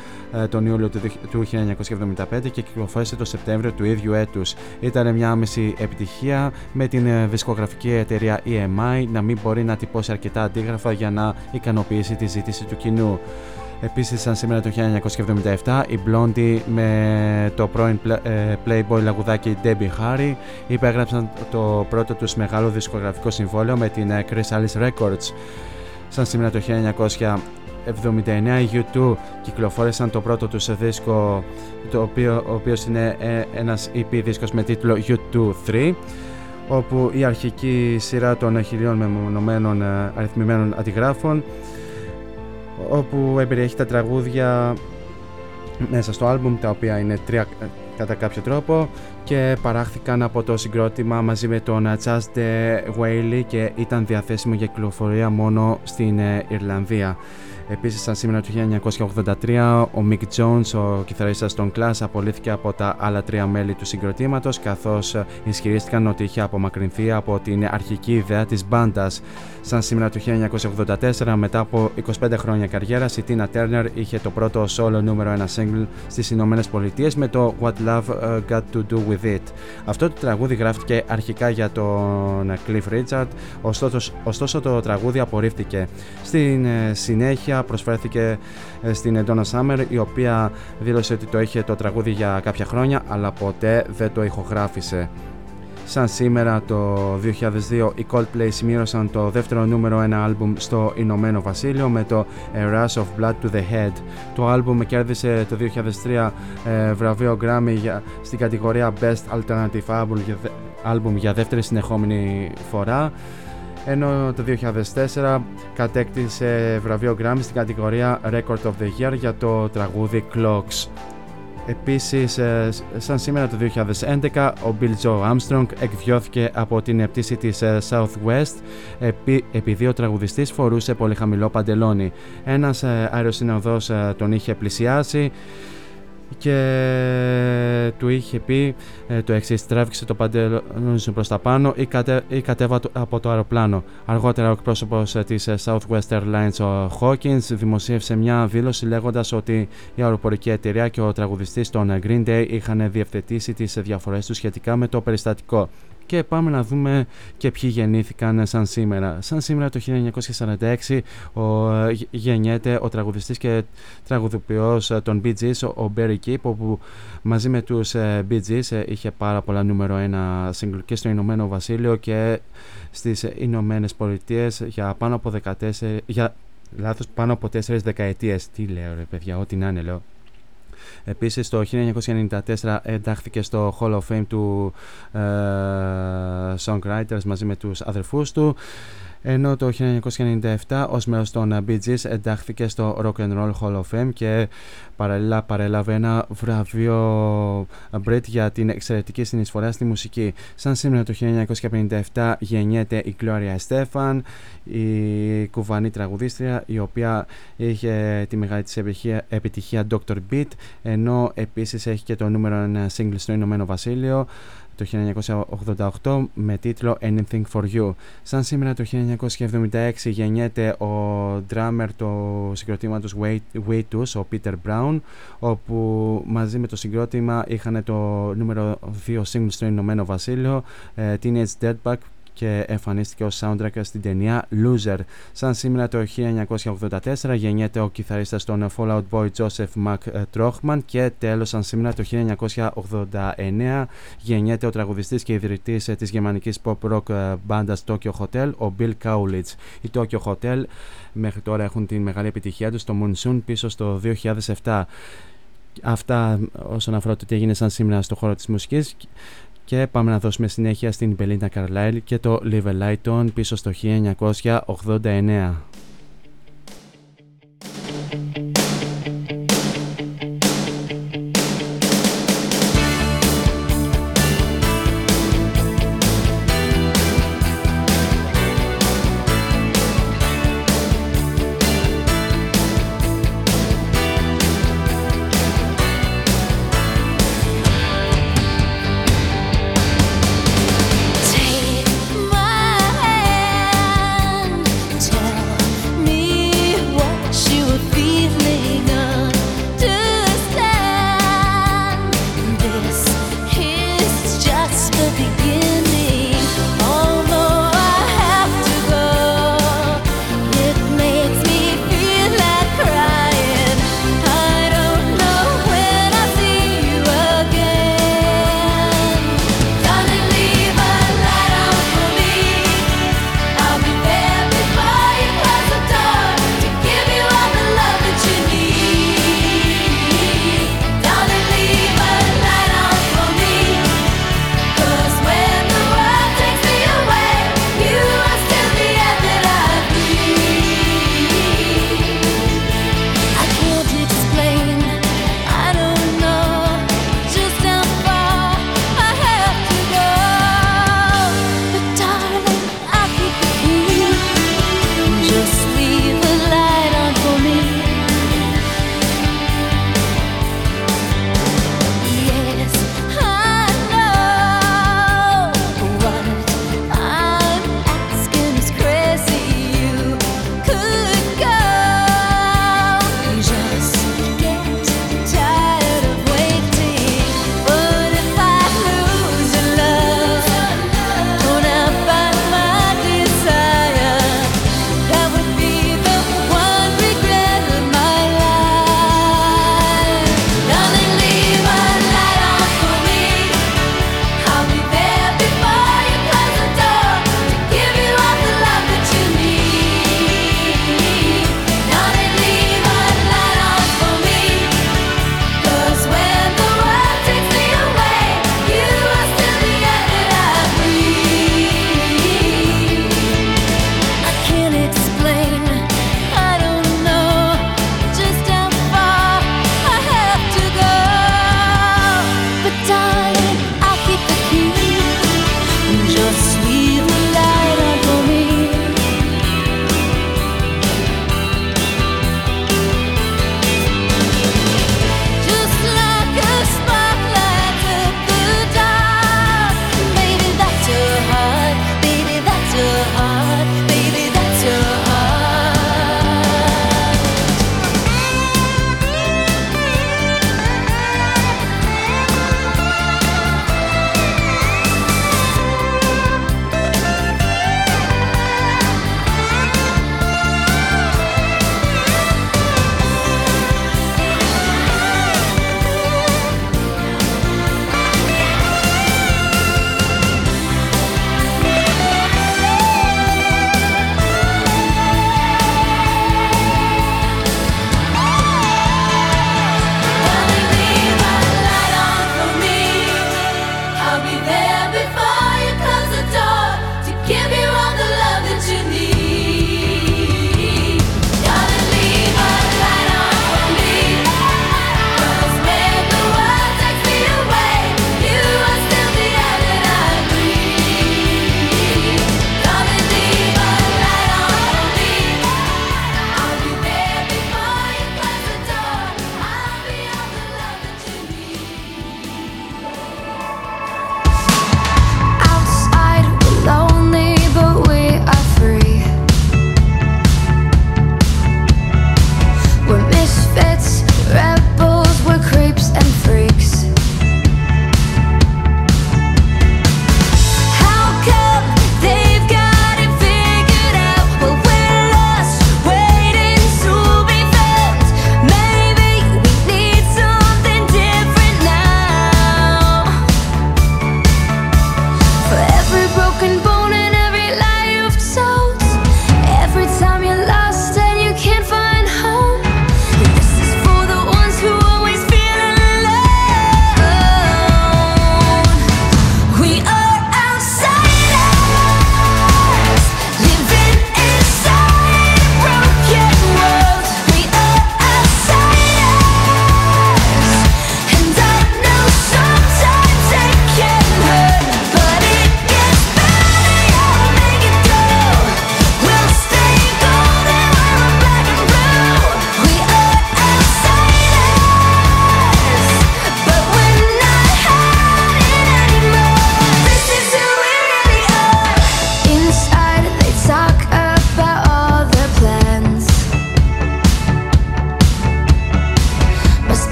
τον Ιούλιο του 1975 και κυκλοφόρησε το Σεπτέμβριο του ίδιου έτους. Ήταν μια άμεση επιτυχία με την δισκογραφική εταιρεία EMI να μην μπορεί να τυπώσει αρκετά αντίγραφα για να ικανοποιήσει τη ζήτηση του κοινού. Επίσης σαν σήμερα το 1977 η Blondie με το πρώην Playboy λαγουδάκι Debbie Harry υπέγραψαν το πρώτο τους μεγάλο δισκογραφικό συμβόλαιο με την Chris Alice Records. Σαν σήμερα το 1979 οι U2 κυκλοφόρησαν το πρώτο τους δίσκο το οποίο, ο οποίος είναι ένας EP δίσκος με τίτλο U2 3 όπου η αρχική σειρά των χιλίων μεμονωμένων αριθμημένων αντιγράφων όπου εμπεριέχει τα τραγούδια μέσα στο άλμπουμ τα οποία είναι τρία κατά κάποιο τρόπο και παράχθηκαν από το συγκρότημα μαζί με τον Chas de Whaley και ήταν διαθέσιμο για κυκλοφορία μόνο στην ε, Ιρλανδία. Επίσης, σαν σήμερα το 1983, ο Mick Jones, ο κιθαρίστας των Clash, απολύθηκε από τα άλλα τρία μέλη του συγκροτήματος, καθώς ισχυρίστηκαν ότι είχε απομακρυνθεί από την αρχική ιδέα της μπάντας. Σαν σήμερα το 1984, μετά από 25 χρόνια καριέρας, η Tina Turner είχε το πρώτο solo νούμερο 1 single στις Ηνωμένες Πολιτείες με το What Love uh, Got to Do With It. Αυτό το τραγούδι γράφτηκε αρχικά για τον Cliff Richard, ωστόσο, ωστόσο το τραγούδι απορρίφθηκε. Στην ε, συνέχεια προσφέρθηκε ε, στην Donna Summer η οποία δήλωσε ότι το είχε το τραγούδι για κάποια χρόνια αλλά ποτέ δεν το ηχογράφησε. Σαν σήμερα το 2002 οι Coldplay σημείωσαν το δεύτερο νούμερο ένα άλμπουμ στο Ηνωμένο Βασίλειο με το A Rush of Blood to the Head. Το άλμπουμ κέρδισε το 2003 ε, βραβείο Grammy για, στην κατηγορία Best Alternative Album για δεύτερη συνεχόμενη φορά ενώ το 2004 κατέκτησε βραβείο Grammy στην κατηγορία Record of the Year για το τραγούδι Clocks. Επίσης, ε, σαν σήμερα το 2011, ο Bill Joe Armstrong εκδιώθηκε από την πτήση της ε, Southwest επειδή ο τραγουδιστής φορούσε πολύ χαμηλό παντελόνι. Ένας ε, αεροσυνοδός τον είχε πλησιάσει και του είχε πει ε, το εξής: Τράβηξε το παντελόνι σου προς τα πάνω ή, κατε, ή κατέβα από το αεροπλάνο. Αργότερα, ο εκπρόσωπος ε, της ε, Southwest Airlines, ο Hawkins, δημοσίευσε μια δήλωση λέγοντας ότι η αεροπορική εταιρεία και ο τραγουδιστής των Green Day είχαν διευθετήσει τις διαφορές τους σχετικά με το περιστατικό και πάμε να δούμε και ποιοι γεννήθηκαν σαν σήμερα. Σαν σήμερα το 1946 ο, γεννιέται ο τραγουδιστής και τραγουδοποιός των Bee Gees, ο Barry Keep, όπου μαζί με τους ε, Bee Gees ε, είχε πάρα πολλά νούμερο ένα single και στο Ηνωμένο Βασίλειο και στις Ηνωμένες Πολιτείες για πάνω από 14, για, λάθος, πάνω από 4 δεκαετίες. Τι λέω ρε παιδιά, ό,τι να είναι λέω. Επίσης το 1994 εντάχθηκε στο Hall of Fame του ε, Songwriters μαζί με τους αδερφούς του ενώ το 1997 ως μέρος των Bee Gees εντάχθηκε στο Rock and Roll Hall of Fame και παραλληλά παρέλαβε ένα βραβείο Brit για την εξαιρετική συνεισφορά στη μουσική. Σαν σήμερα το 1957 γεννιέται η Gloria Estefan, η κουβανή τραγουδίστρια η οποία είχε τη μεγάλη της επιτυχία Dr. Beat ενώ επίσης έχει και το νούμερο 1 single στο Ηνωμένο Βασίλειο το 1988 με τίτλο Anything For You. Σαν σήμερα το 1976 γεννιέται ο drummer του συγκροτήματος Way ο Peter Brown, όπου μαζί με το συγκρότημα είχαν το νούμερο 2 single στο Ηνωμένο Βασίλειο, ε, Teenage Dirtbag και εμφανίστηκε ως soundtrack στην ταινία Loser. Σαν σήμερα το 1984 γεννιέται ο κιθαρίστας των Fallout Boy Joseph Mac Trochman και τέλος σαν σήμερα το 1989 γεννιέται ο τραγουδιστής και ιδρυτής της γερμανικής pop rock μπάντας Tokyo Hotel, ο Bill Kaulitz. Οι Tokyo Hotel μέχρι τώρα έχουν την μεγάλη επιτυχία τους στο Monsoon πίσω στο 2007. Αυτά όσον αφορά το τι έγινε σαν σήμερα στο χώρο της μουσικής και πάμε να δώσουμε συνέχεια στην Belinda Carlisle και το Live a Light πίσω στο 1989.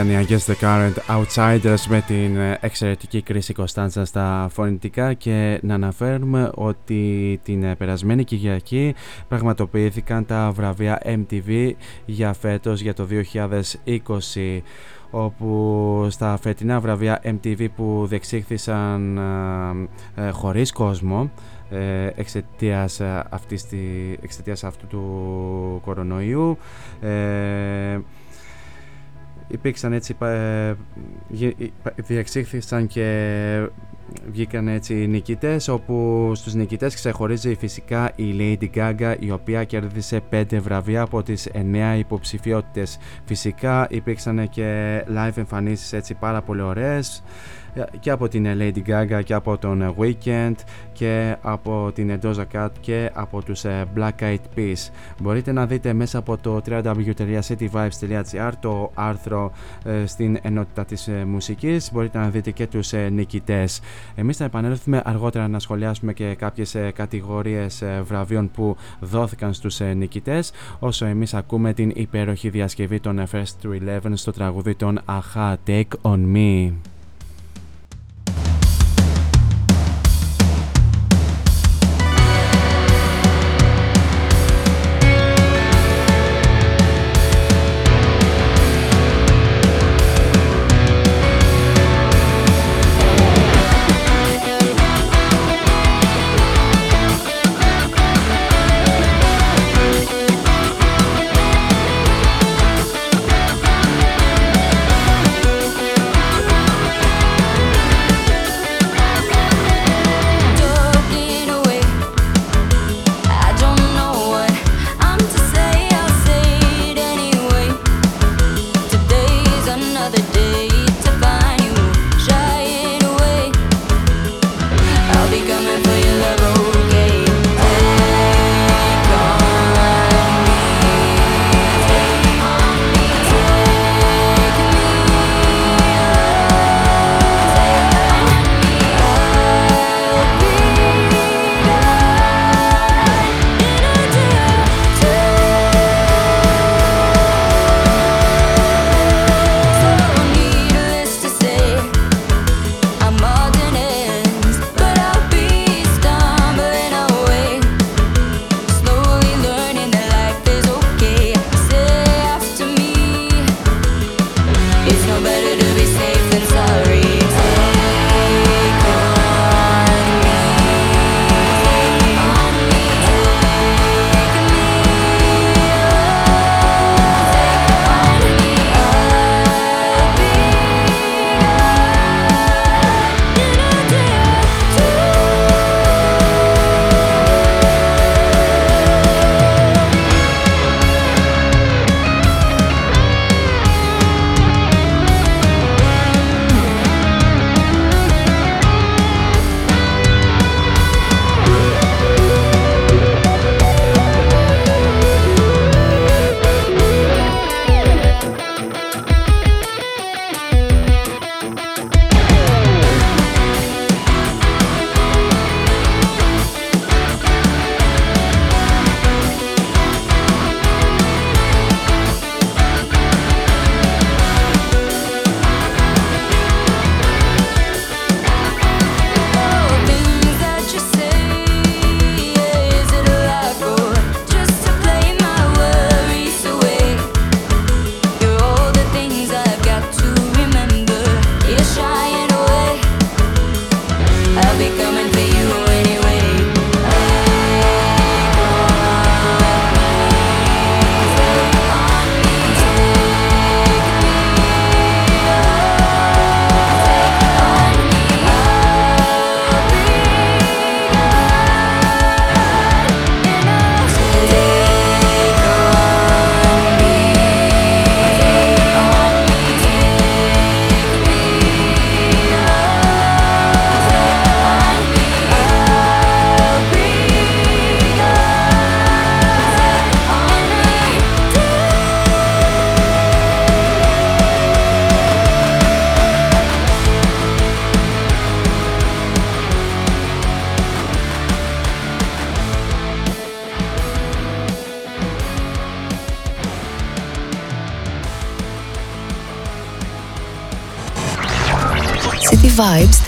Ήταν η Against the Current Outsiders με την εξαιρετική κρίση Κωνσταντζα στα φωνητικά και να αναφέρουμε ότι την περασμένη Κυριακή πραγματοποιήθηκαν τα βραβεία MTV για φέτος για το 2020 όπου στα φετινά βραβεία MTV που διεξήχθησαν ε, ε, χωρίς κόσμο ε, εξαιτίας, αυτής, εξαιτίας αυτού του κορονοϊού ε, υπήρξαν έτσι ε, διεξήχθησαν και βγήκαν έτσι νικητές όπου στους νικητές ξεχωρίζει φυσικά η Lady Gaga η οποία κέρδισε 5 βραβεία από τις 9 υποψηφιότητες. Φυσικά υπήρξαν και live εμφανίσεις έτσι πάρα πολύ ωραίες και από την Lady Gaga και από τον Weekend και από την Doja Cat και από τους ε, Black Eyed Peas. Μπορείτε να δείτε μέσα από το www.cityvibes.gr το άρθρο ε, στην ενότητα της ε, μουσικής. Μπορείτε να δείτε και τους νικητές. Εμείς θα επανέλθουμε αργότερα να σχολιάσουμε και κάποιες κατηγορίες βραβείων που δόθηκαν στους νικητές όσο εμείς ακούμε την υπέροχη διασκευή των First to Eleven στο τραγουδί των AHA Take On Me.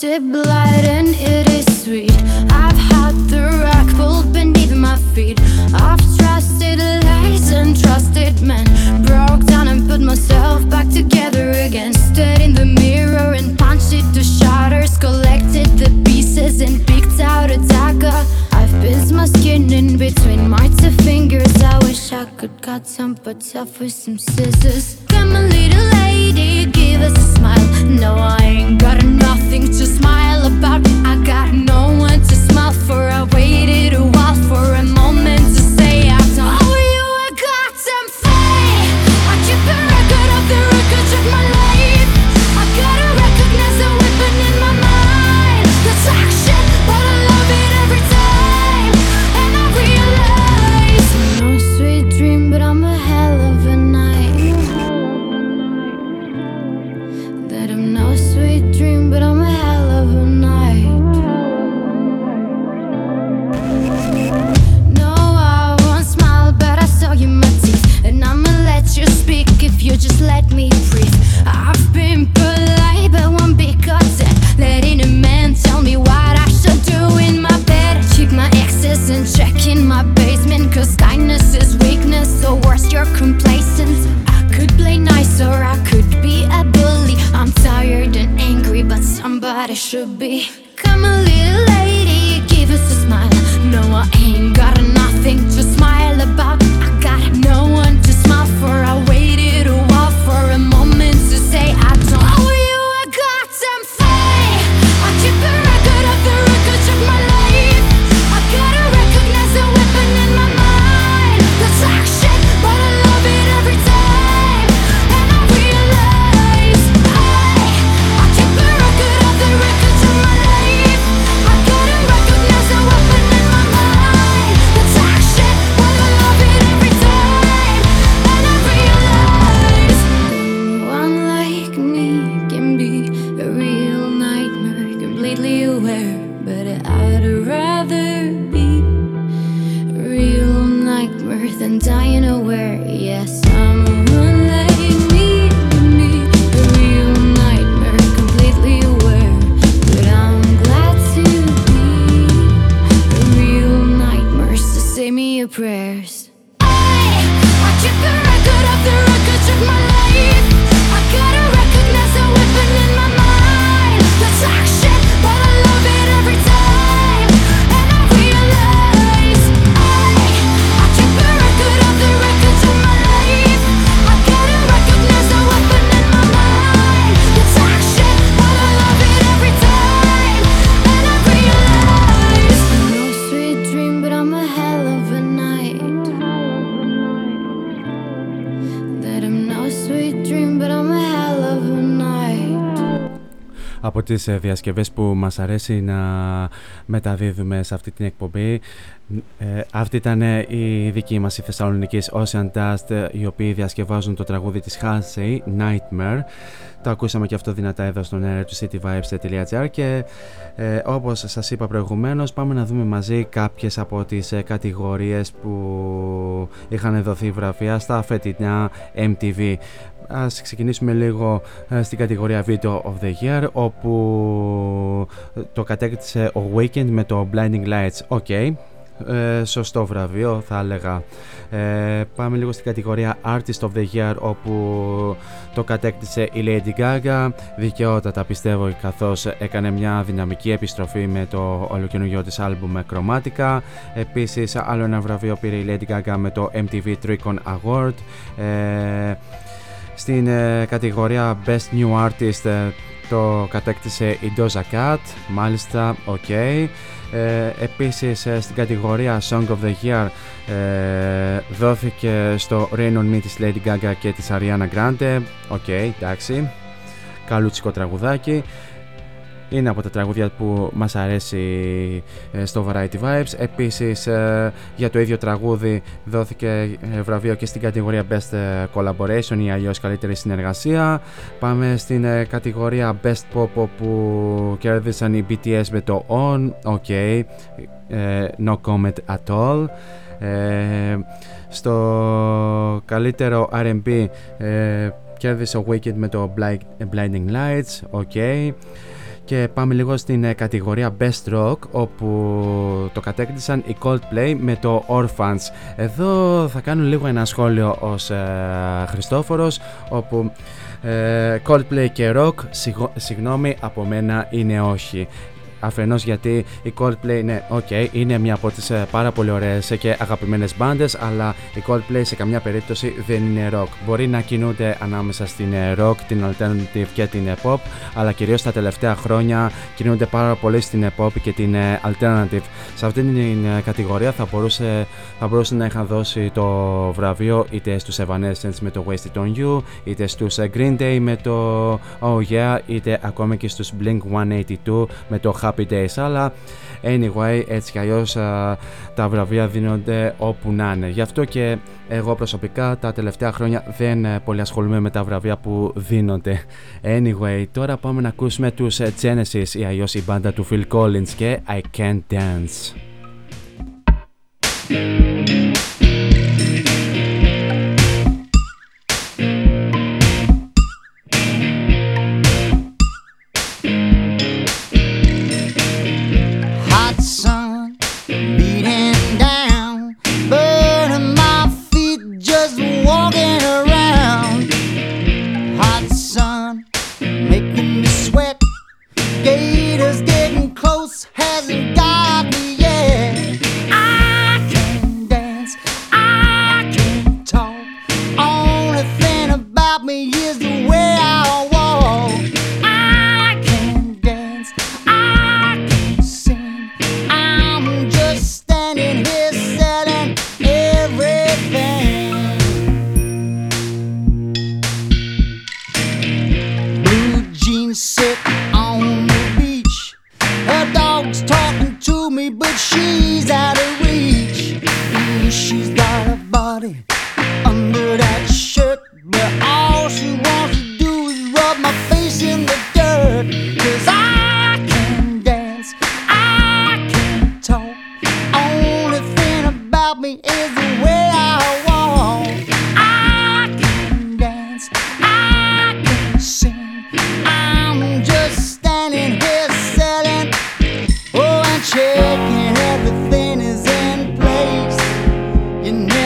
Frosted blood and it is sweet. I've had the rock pulled beneath my feet. I've trusted lies and trusted men. Broke down and put myself back together again. Stood in the mirror and punched it to shatters. Collected the pieces and picked out a dagger. I've pinched my skin in between my two fingers. I wish I could cut some but tough with some scissors. Come a little lady, smile no, I ain't got enough to smile about. I got no one to smile for. I waited a while for a moment τις ε, διασκευές που μας αρέσει να μεταδίδουμε σε αυτή την εκπομπή. Ε, αυτή ήταν ε, η δική μας η Θεσσαλονικής Ocean Dust ε, οι οποίοι διασκευάζουν το τραγούδι της Halsey, Nightmare. Το ακούσαμε και αυτό δυνατά εδώ στον αέρα του cityvibes.gr και ε, όπως σας είπα προηγουμένως πάμε να δούμε μαζί κάποιες από τις ε, κατηγορίες που είχαν δοθεί βραβεία στα φετινά MTV. Ας ξεκινήσουμε λίγο ε, στην κατηγορία Video of the Year όπου το κατέκτησε ο Weeknd με το Blinding Lights. OK, ε, σωστό βραβείο θα έλεγα. Ε, πάμε λίγο στην κατηγορία Artist of the Year όπου το κατέκτησε η Lady Gaga. Δικαιότατα πιστεύω καθώς έκανε μια δυναμική επιστροφή με το ολοκαινούργιο της άλμπουμ με Chromatica. Επίσης άλλο ένα βραβείο πήρε η Lady Gaga με το MTV Tricon Award. Ε, στην ε, κατηγορία Best New Artist ε, το κατέκτησε η Doja Cat, μάλιστα, OK. Okay. Ε, επίσης ε, στην κατηγορία Song of the Year ε, δόθηκε στο Rain on Me της Lady Gaga και της Ariana Grande, OK, okay, εντάξει, καλούτσικο τραγουδάκι είναι από τα τραγούδια που μας αρέσει ε, στο Variety Vibes. Επίσης ε, για το ίδιο τραγούδι δόθηκε ε, βραβείο και στην κατηγορία Best Collaboration ή αλλιώς καλύτερη συνεργασία. Πάμε στην κατηγορία Best Pop που κέρδισαν οι BTS με το On, ok, no comment at all. στο καλύτερο R&B κέρδισε ο Wicked με το Blinding Lights, ok και πάμε λίγο στην ε, κατηγορία Best Rock όπου το κατέκτησαν οι Coldplay με το Orphans. Εδώ θα κάνω λίγο ένα σχόλιο ως ε, Χριστόφορος όπου ε, Coldplay και Rock συγγνώμη από μένα είναι όχι. Αφενός γιατί η Coldplay ναι, ok, είναι μια από τις ε, πάρα πολύ ωραίες και αγαπημένες μπάντες, αλλά η Coldplay σε καμιά περίπτωση δεν είναι rock. Μπορεί να κινούνται ανάμεσα στην ε, rock, την alternative και την ε, pop, αλλά κυρίως τα τελευταία χρόνια κινούνται πάρα πολύ στην pop και την alternative. Σε αυτήν την κατηγορία θα μπορούσε, θα μπορούσε να είχαν δώσει το βραβείο είτε στους Evanescence με το Wasted on You, είτε στους Green Day με το Oh Yeah, είτε ακόμα και στους Blink 182 με το Happy Days αλλά anyway έτσι κι αλλιώς τα βραβεία δίνονται όπου να είναι. Γι' αυτό και εγώ προσωπικά τα τελευταία χρόνια δεν ε, πολύ ασχολούμαι με τα βραβεία που δίνονται. Anyway τώρα πάμε να ακούσουμε τους ε, Genesis ή αλλιώς η μπάντα του Phil Collins και I Can't Dance but she's out of reach. Ooh, she's got a body.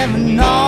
never know.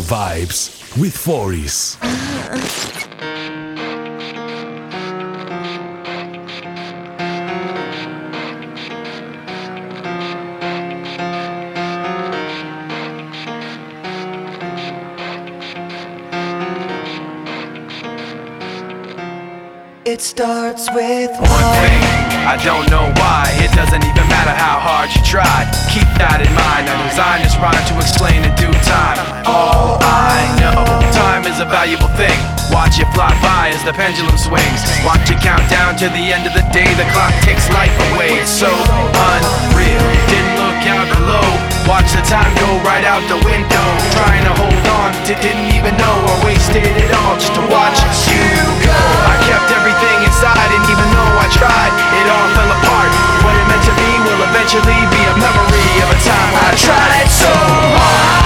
Variety Vibes with Foris. It starts with one thing. I don't know why. It doesn't even matter how hard you try. Keep that in mind. I designed this rhyme to explain in due time. All I know, time is a valuable thing. Watch it fly by as the pendulum swings. Watch it count down to the end of the day. The clock takes life away. It's so unreal. Didn't look out below. Watch the time go right out the window. Trying to hold on to didn't even know I wasted it all just to watch you go. I kept everything inside, and even though I tried, it all fell apart. What it meant to be will eventually be a memory of a time I tried so hard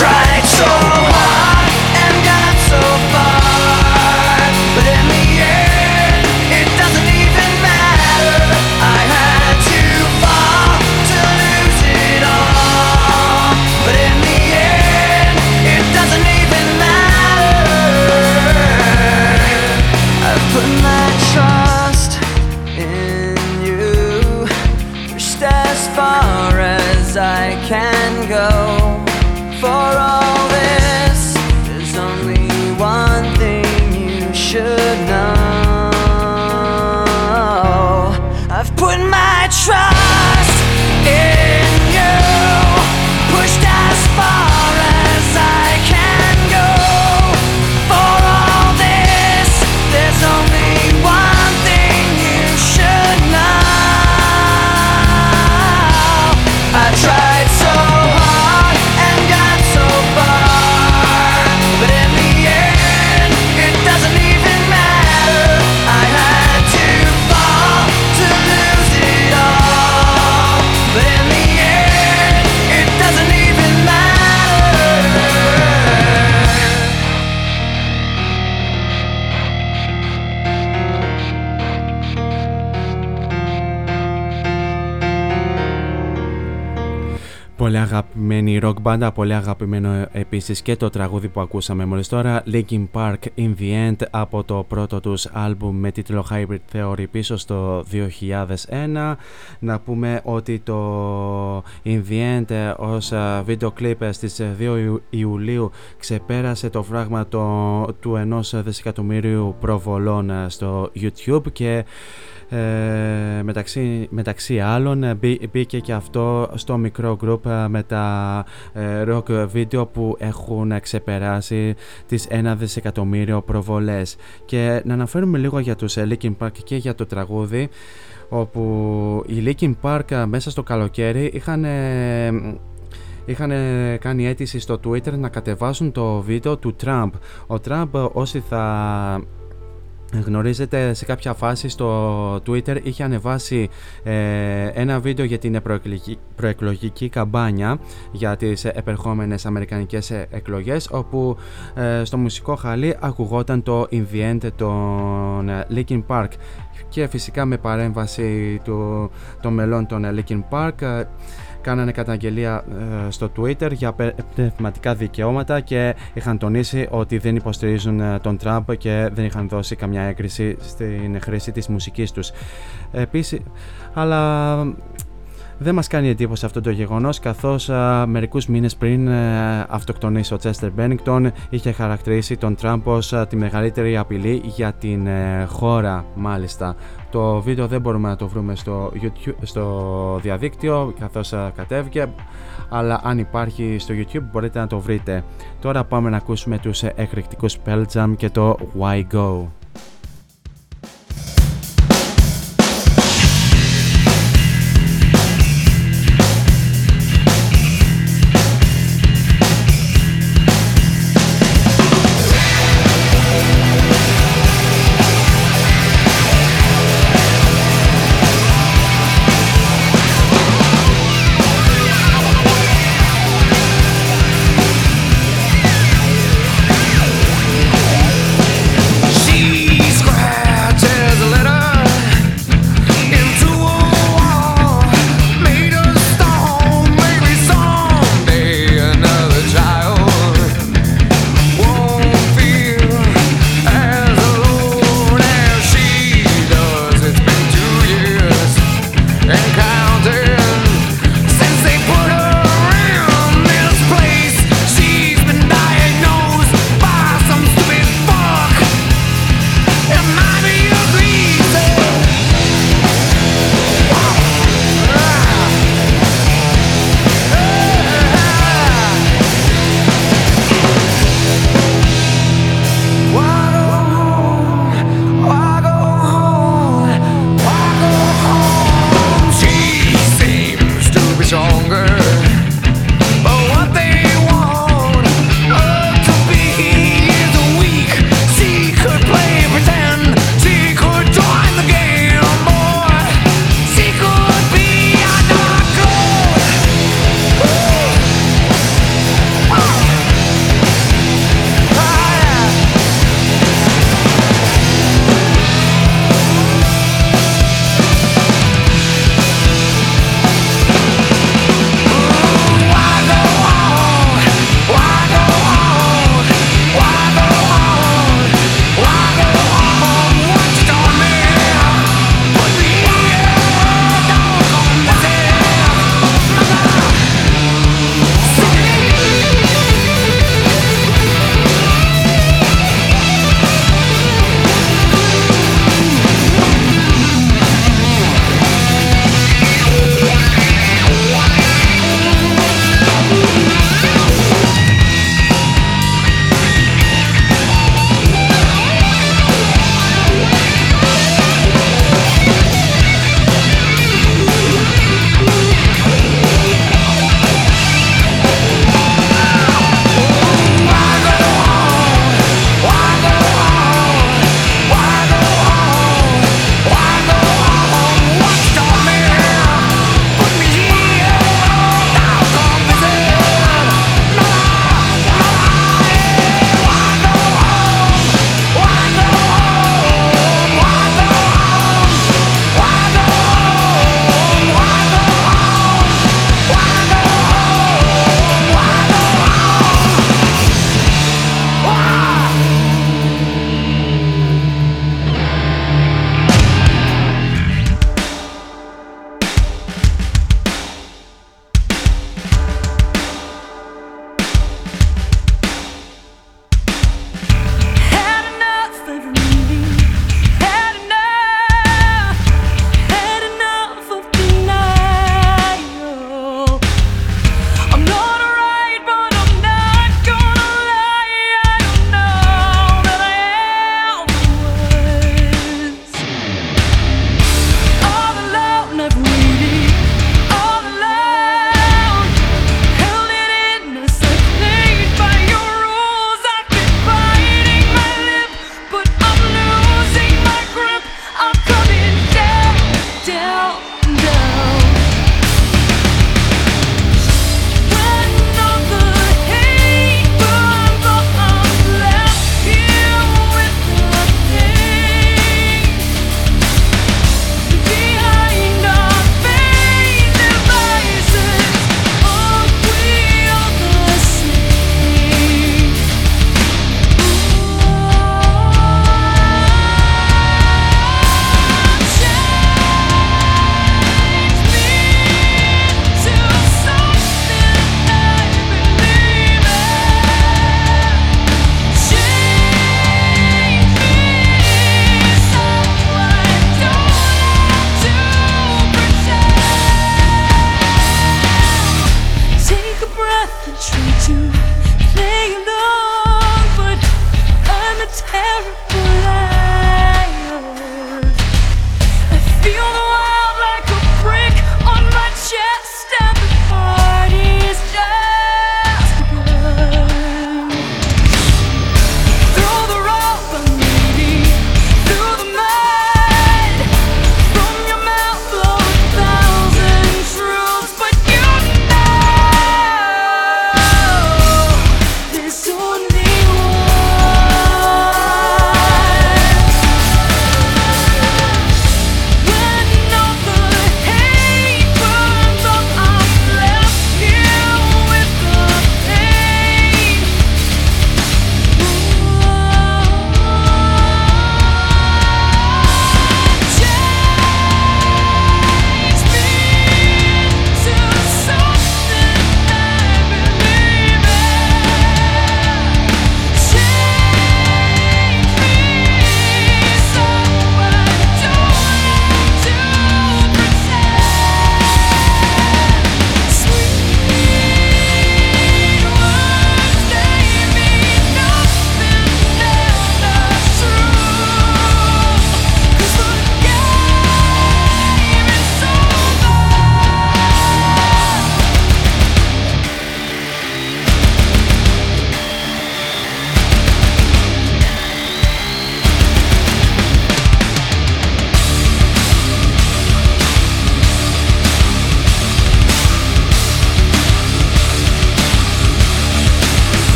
try. Rock μπάντα, πολύ αγαπημένο επίσης και το τραγούδι που ακούσαμε μόλις τώρα Linkin Park In The End από το πρώτο τους άλμπουμ με τίτλο Hybrid Theory πίσω στο 2001 να πούμε ότι το In The End ε, ως ε, βίντεο κλιπ ε, στις 2 Ιου- Ιουλίου ξεπέρασε το φράγμα το, του ενός δισεκατομμύριου προβολών ε, στο YouTube και ε, μεταξύ, μεταξύ άλλων ε, μπή- μπήκε και αυτό στο μικρό group ε, με τα ε, rock βίντεο που έχουν ξεπεράσει τις 1 δισεκατομμύριο προβολές και να αναφέρουμε λίγο για τους ε, Linkin Park και για το τραγούδι όπου οι Linkin Park ε, μέσα στο καλοκαίρι είχαν ε, είχαν κάνει αίτηση στο Twitter να κατεβάσουν το βίντεο του Trump. Ο Trump ε, όσοι θα Γνωρίζετε σε κάποια φάση στο Twitter είχε ανεβάσει ε, ένα βίντεο για την προεκλογική, προεκλογική καμπάνια για τις επερχόμενες αμερικανικές ε, εκλογές όπου ε, στο μουσικό χαλί ακουγόταν το In The End των ε, Linkin Park. Και φυσικά με παρέμβαση του, των μελών των ε, Linkin Park ε, κάνανε καταγγελία ε, στο Twitter για πε- πνευματικά δικαιώματα και είχαν τονίσει ότι δεν υποστηρίζουν ε, τον Τραμπ και δεν είχαν δώσει καμιά έγκριση στην χρήση της μουσικής τους. Επίσης, αλλά Δεν μας κάνει εντύπωση αυτό το γεγονός καθώς α, μερικούς μήνες πριν α, αυτοκτονήσει ο Τσέστερ Μπένιγκτον είχε χαρακτηρίσει τον Τραμπ ως τη μεγαλύτερη απειλή για την ε, χώρα μάλιστα. Το βίντεο δεν μπορούμε να το βρούμε στο, YouTube, στο διαδίκτυο καθώς κατέβηκε αλλά αν υπάρχει στο YouTube μπορείτε να το βρείτε. Τώρα πάμε να ακούσουμε τους εκρηκτικούς Pearl Jam και το Why Go.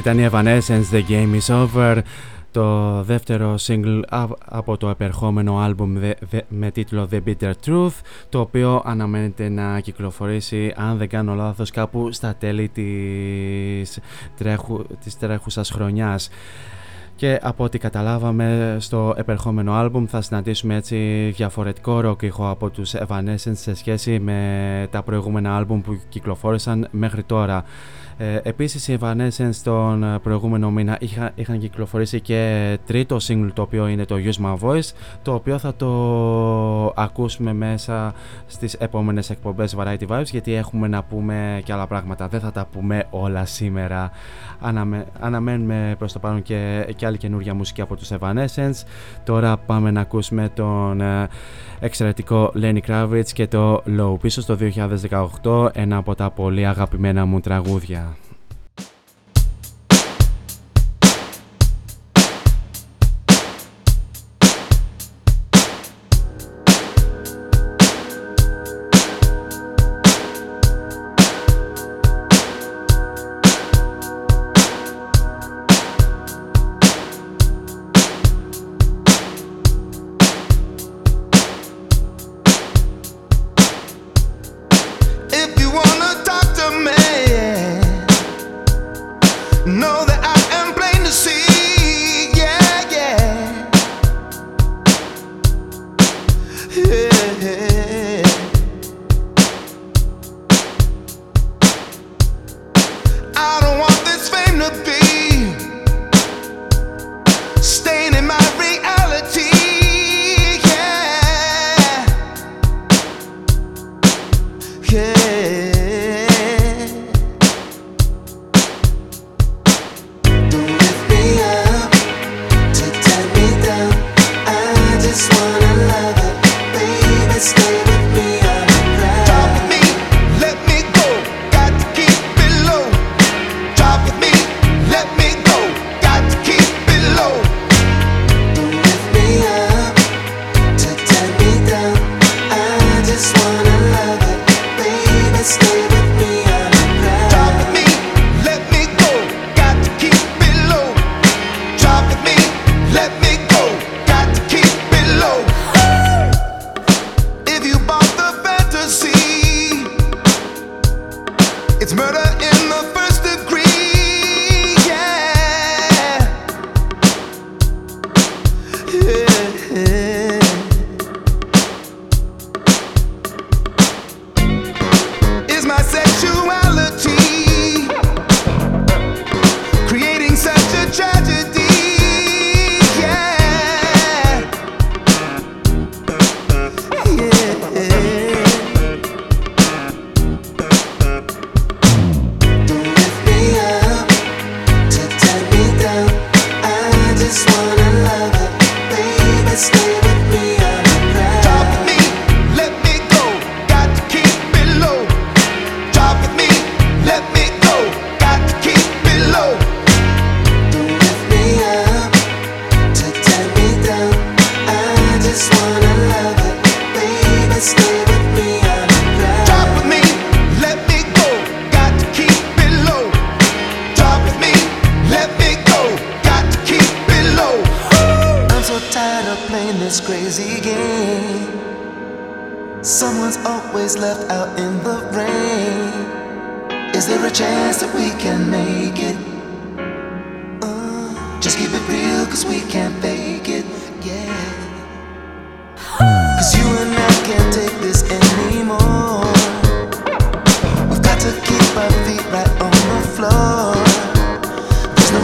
Ήταν η Evanescence The Game Is Over το δεύτερο single από το επερχόμενο άλμπουμ με τίτλο The Bitter Truth το οποίο αναμένεται να κυκλοφορήσει αν δεν κάνω λάθος κάπου στα τέλη της, τρέχου, της τρέχουσας χρονιάς και από ό,τι καταλάβαμε στο επερχόμενο άλμπουμ θα συναντήσουμε έτσι διαφορετικό ροκ ήχο από τους Evanescence σε σχέση με τα προηγούμενα άλμπουμ που κυκλοφόρησαν μέχρι τώρα. Ε, επίσης οι Evanescence τον ε, προηγούμενο μήνα είχα, είχαν κυκλοφορήσει και τρίτο single το οποίο είναι το Use My Voice το οποίο θα το ακούσουμε μέσα στις επόμενες εκπομπές Variety Vibes γιατί έχουμε να πούμε και άλλα πράγματα δεν θα τα πούμε όλα σήμερα Αναμε, αναμένουμε προς το παρόν και, και άλλη καινούργια μουσική από τους Evanescence. Τώρα πάμε να ακούσουμε τον ε, εξαιρετικό Lenny Kravitz και το Low. Πίσω στο 2018 ένα από τα πολύ αγαπημένα μου τραγούδια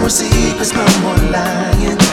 secrets, no more lying.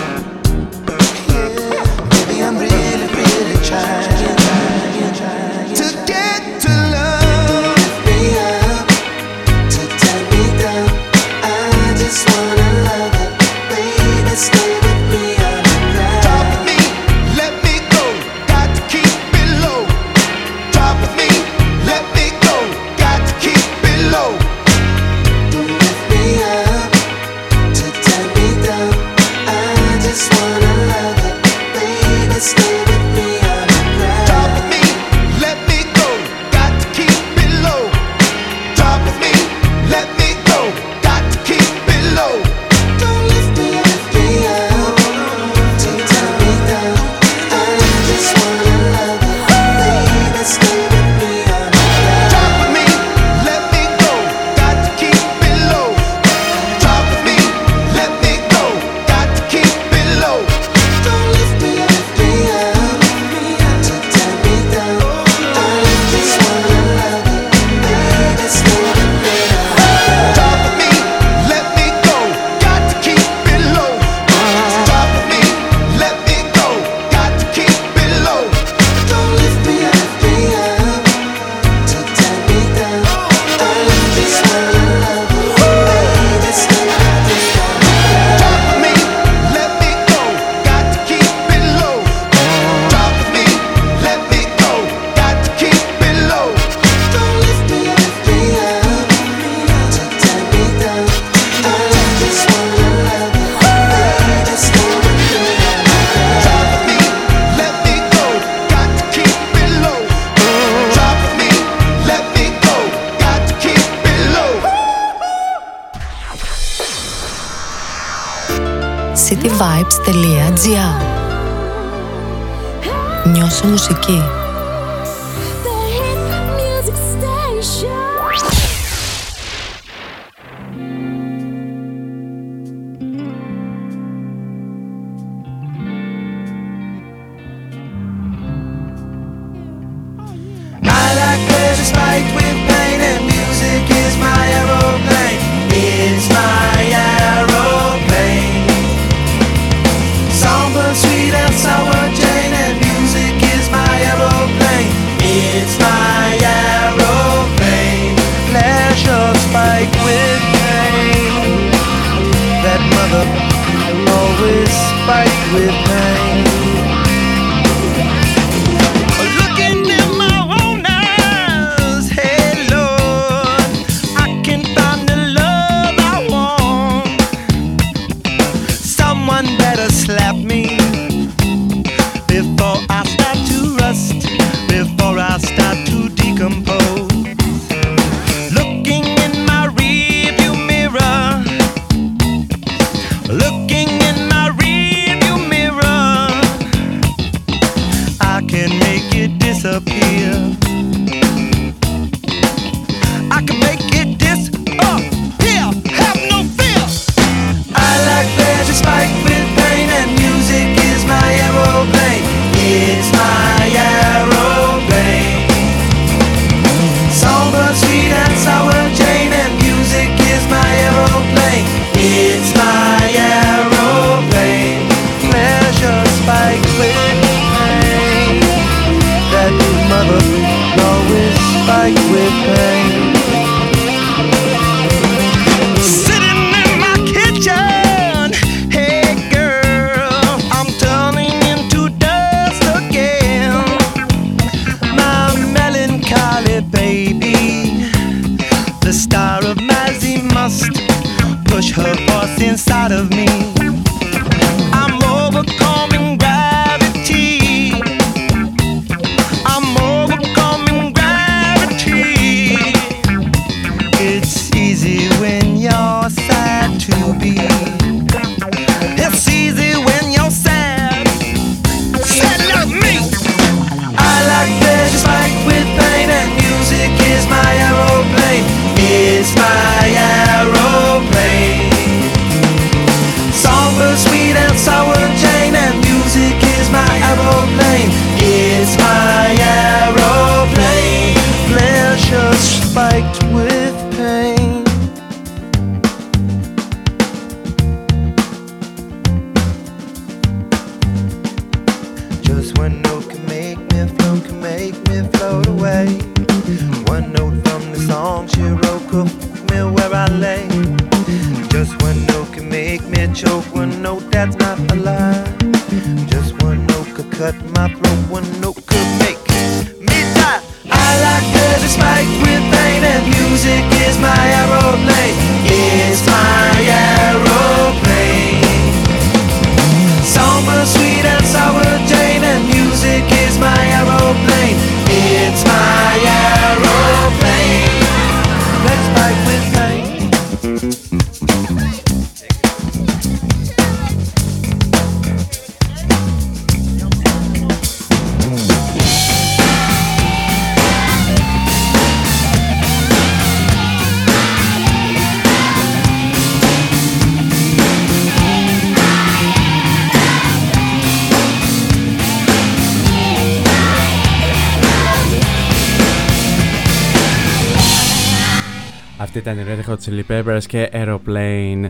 Chili Peppers και Aeroplane.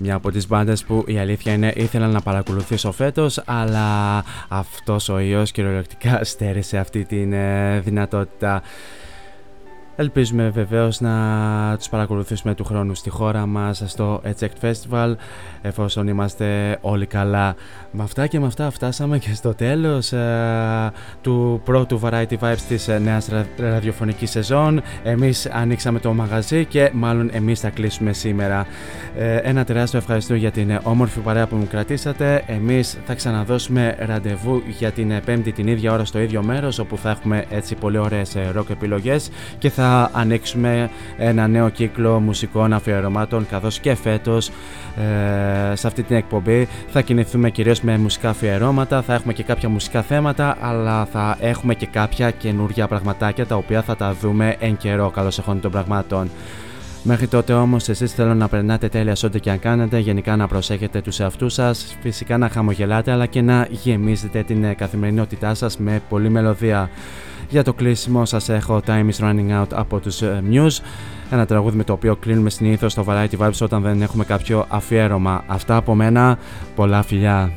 Μια από τις μπάντες που η αλήθεια είναι ήθελα να παρακολουθήσω φέτος αλλά αυτός ο ιός κυριολεκτικά στέρισε αυτή τη ε, δυνατότητα. Ελπίζουμε βεβαίως να τους παρακολουθήσουμε του χρόνου στη χώρα μας στο Eject Festival εφόσον είμαστε όλοι καλά. Με αυτά και με αυτά φτάσαμε και στο τέλος ε, του πρώτου Variety Vibes της ε, νέας ραδιοφωνικής σεζόν. Εμείς ανοίξαμε το μαγαζί και μάλλον εμείς θα κλείσουμε σήμερα. Ε, ένα τεράστιο ευχαριστώ για την όμορφη παρέα που μου κρατήσατε. Εμείς θα ξαναδώσουμε ραντεβού για την πέμπτη την ίδια ώρα στο ίδιο μέρος όπου θα έχουμε έτσι πολύ ωραίες rock επιλογές και θα θα ανοίξουμε ένα νέο κύκλο μουσικών αφιερωμάτων καθώς και φέτος ε, σε αυτή την εκπομπή θα κινηθούμε κυρίως με μουσικά αφιερώματα, θα έχουμε και κάποια μουσικά θέματα αλλά θα έχουμε και κάποια καινούργια πραγματάκια τα οποία θα τα δούμε εν καιρό καλώς εχόντων των πραγμάτων. Μέχρι τότε όμως εσείς θέλω να περνάτε τέλεια σε ό,τι και αν κάνετε, γενικά να προσέχετε τους εαυτούς σας, φυσικά να χαμογελάτε αλλά και να γεμίζετε την καθημερινότητά σας με πολλή μελωδία. Για το κλείσιμο σας έχω Time is Running Out από τους ε, Muse ένα τραγούδι με το οποίο κλείνουμε συνήθως στο Variety Vibes όταν δεν έχουμε κάποιο αφιέρωμα. Αυτά από μένα, πολλά φιλιά.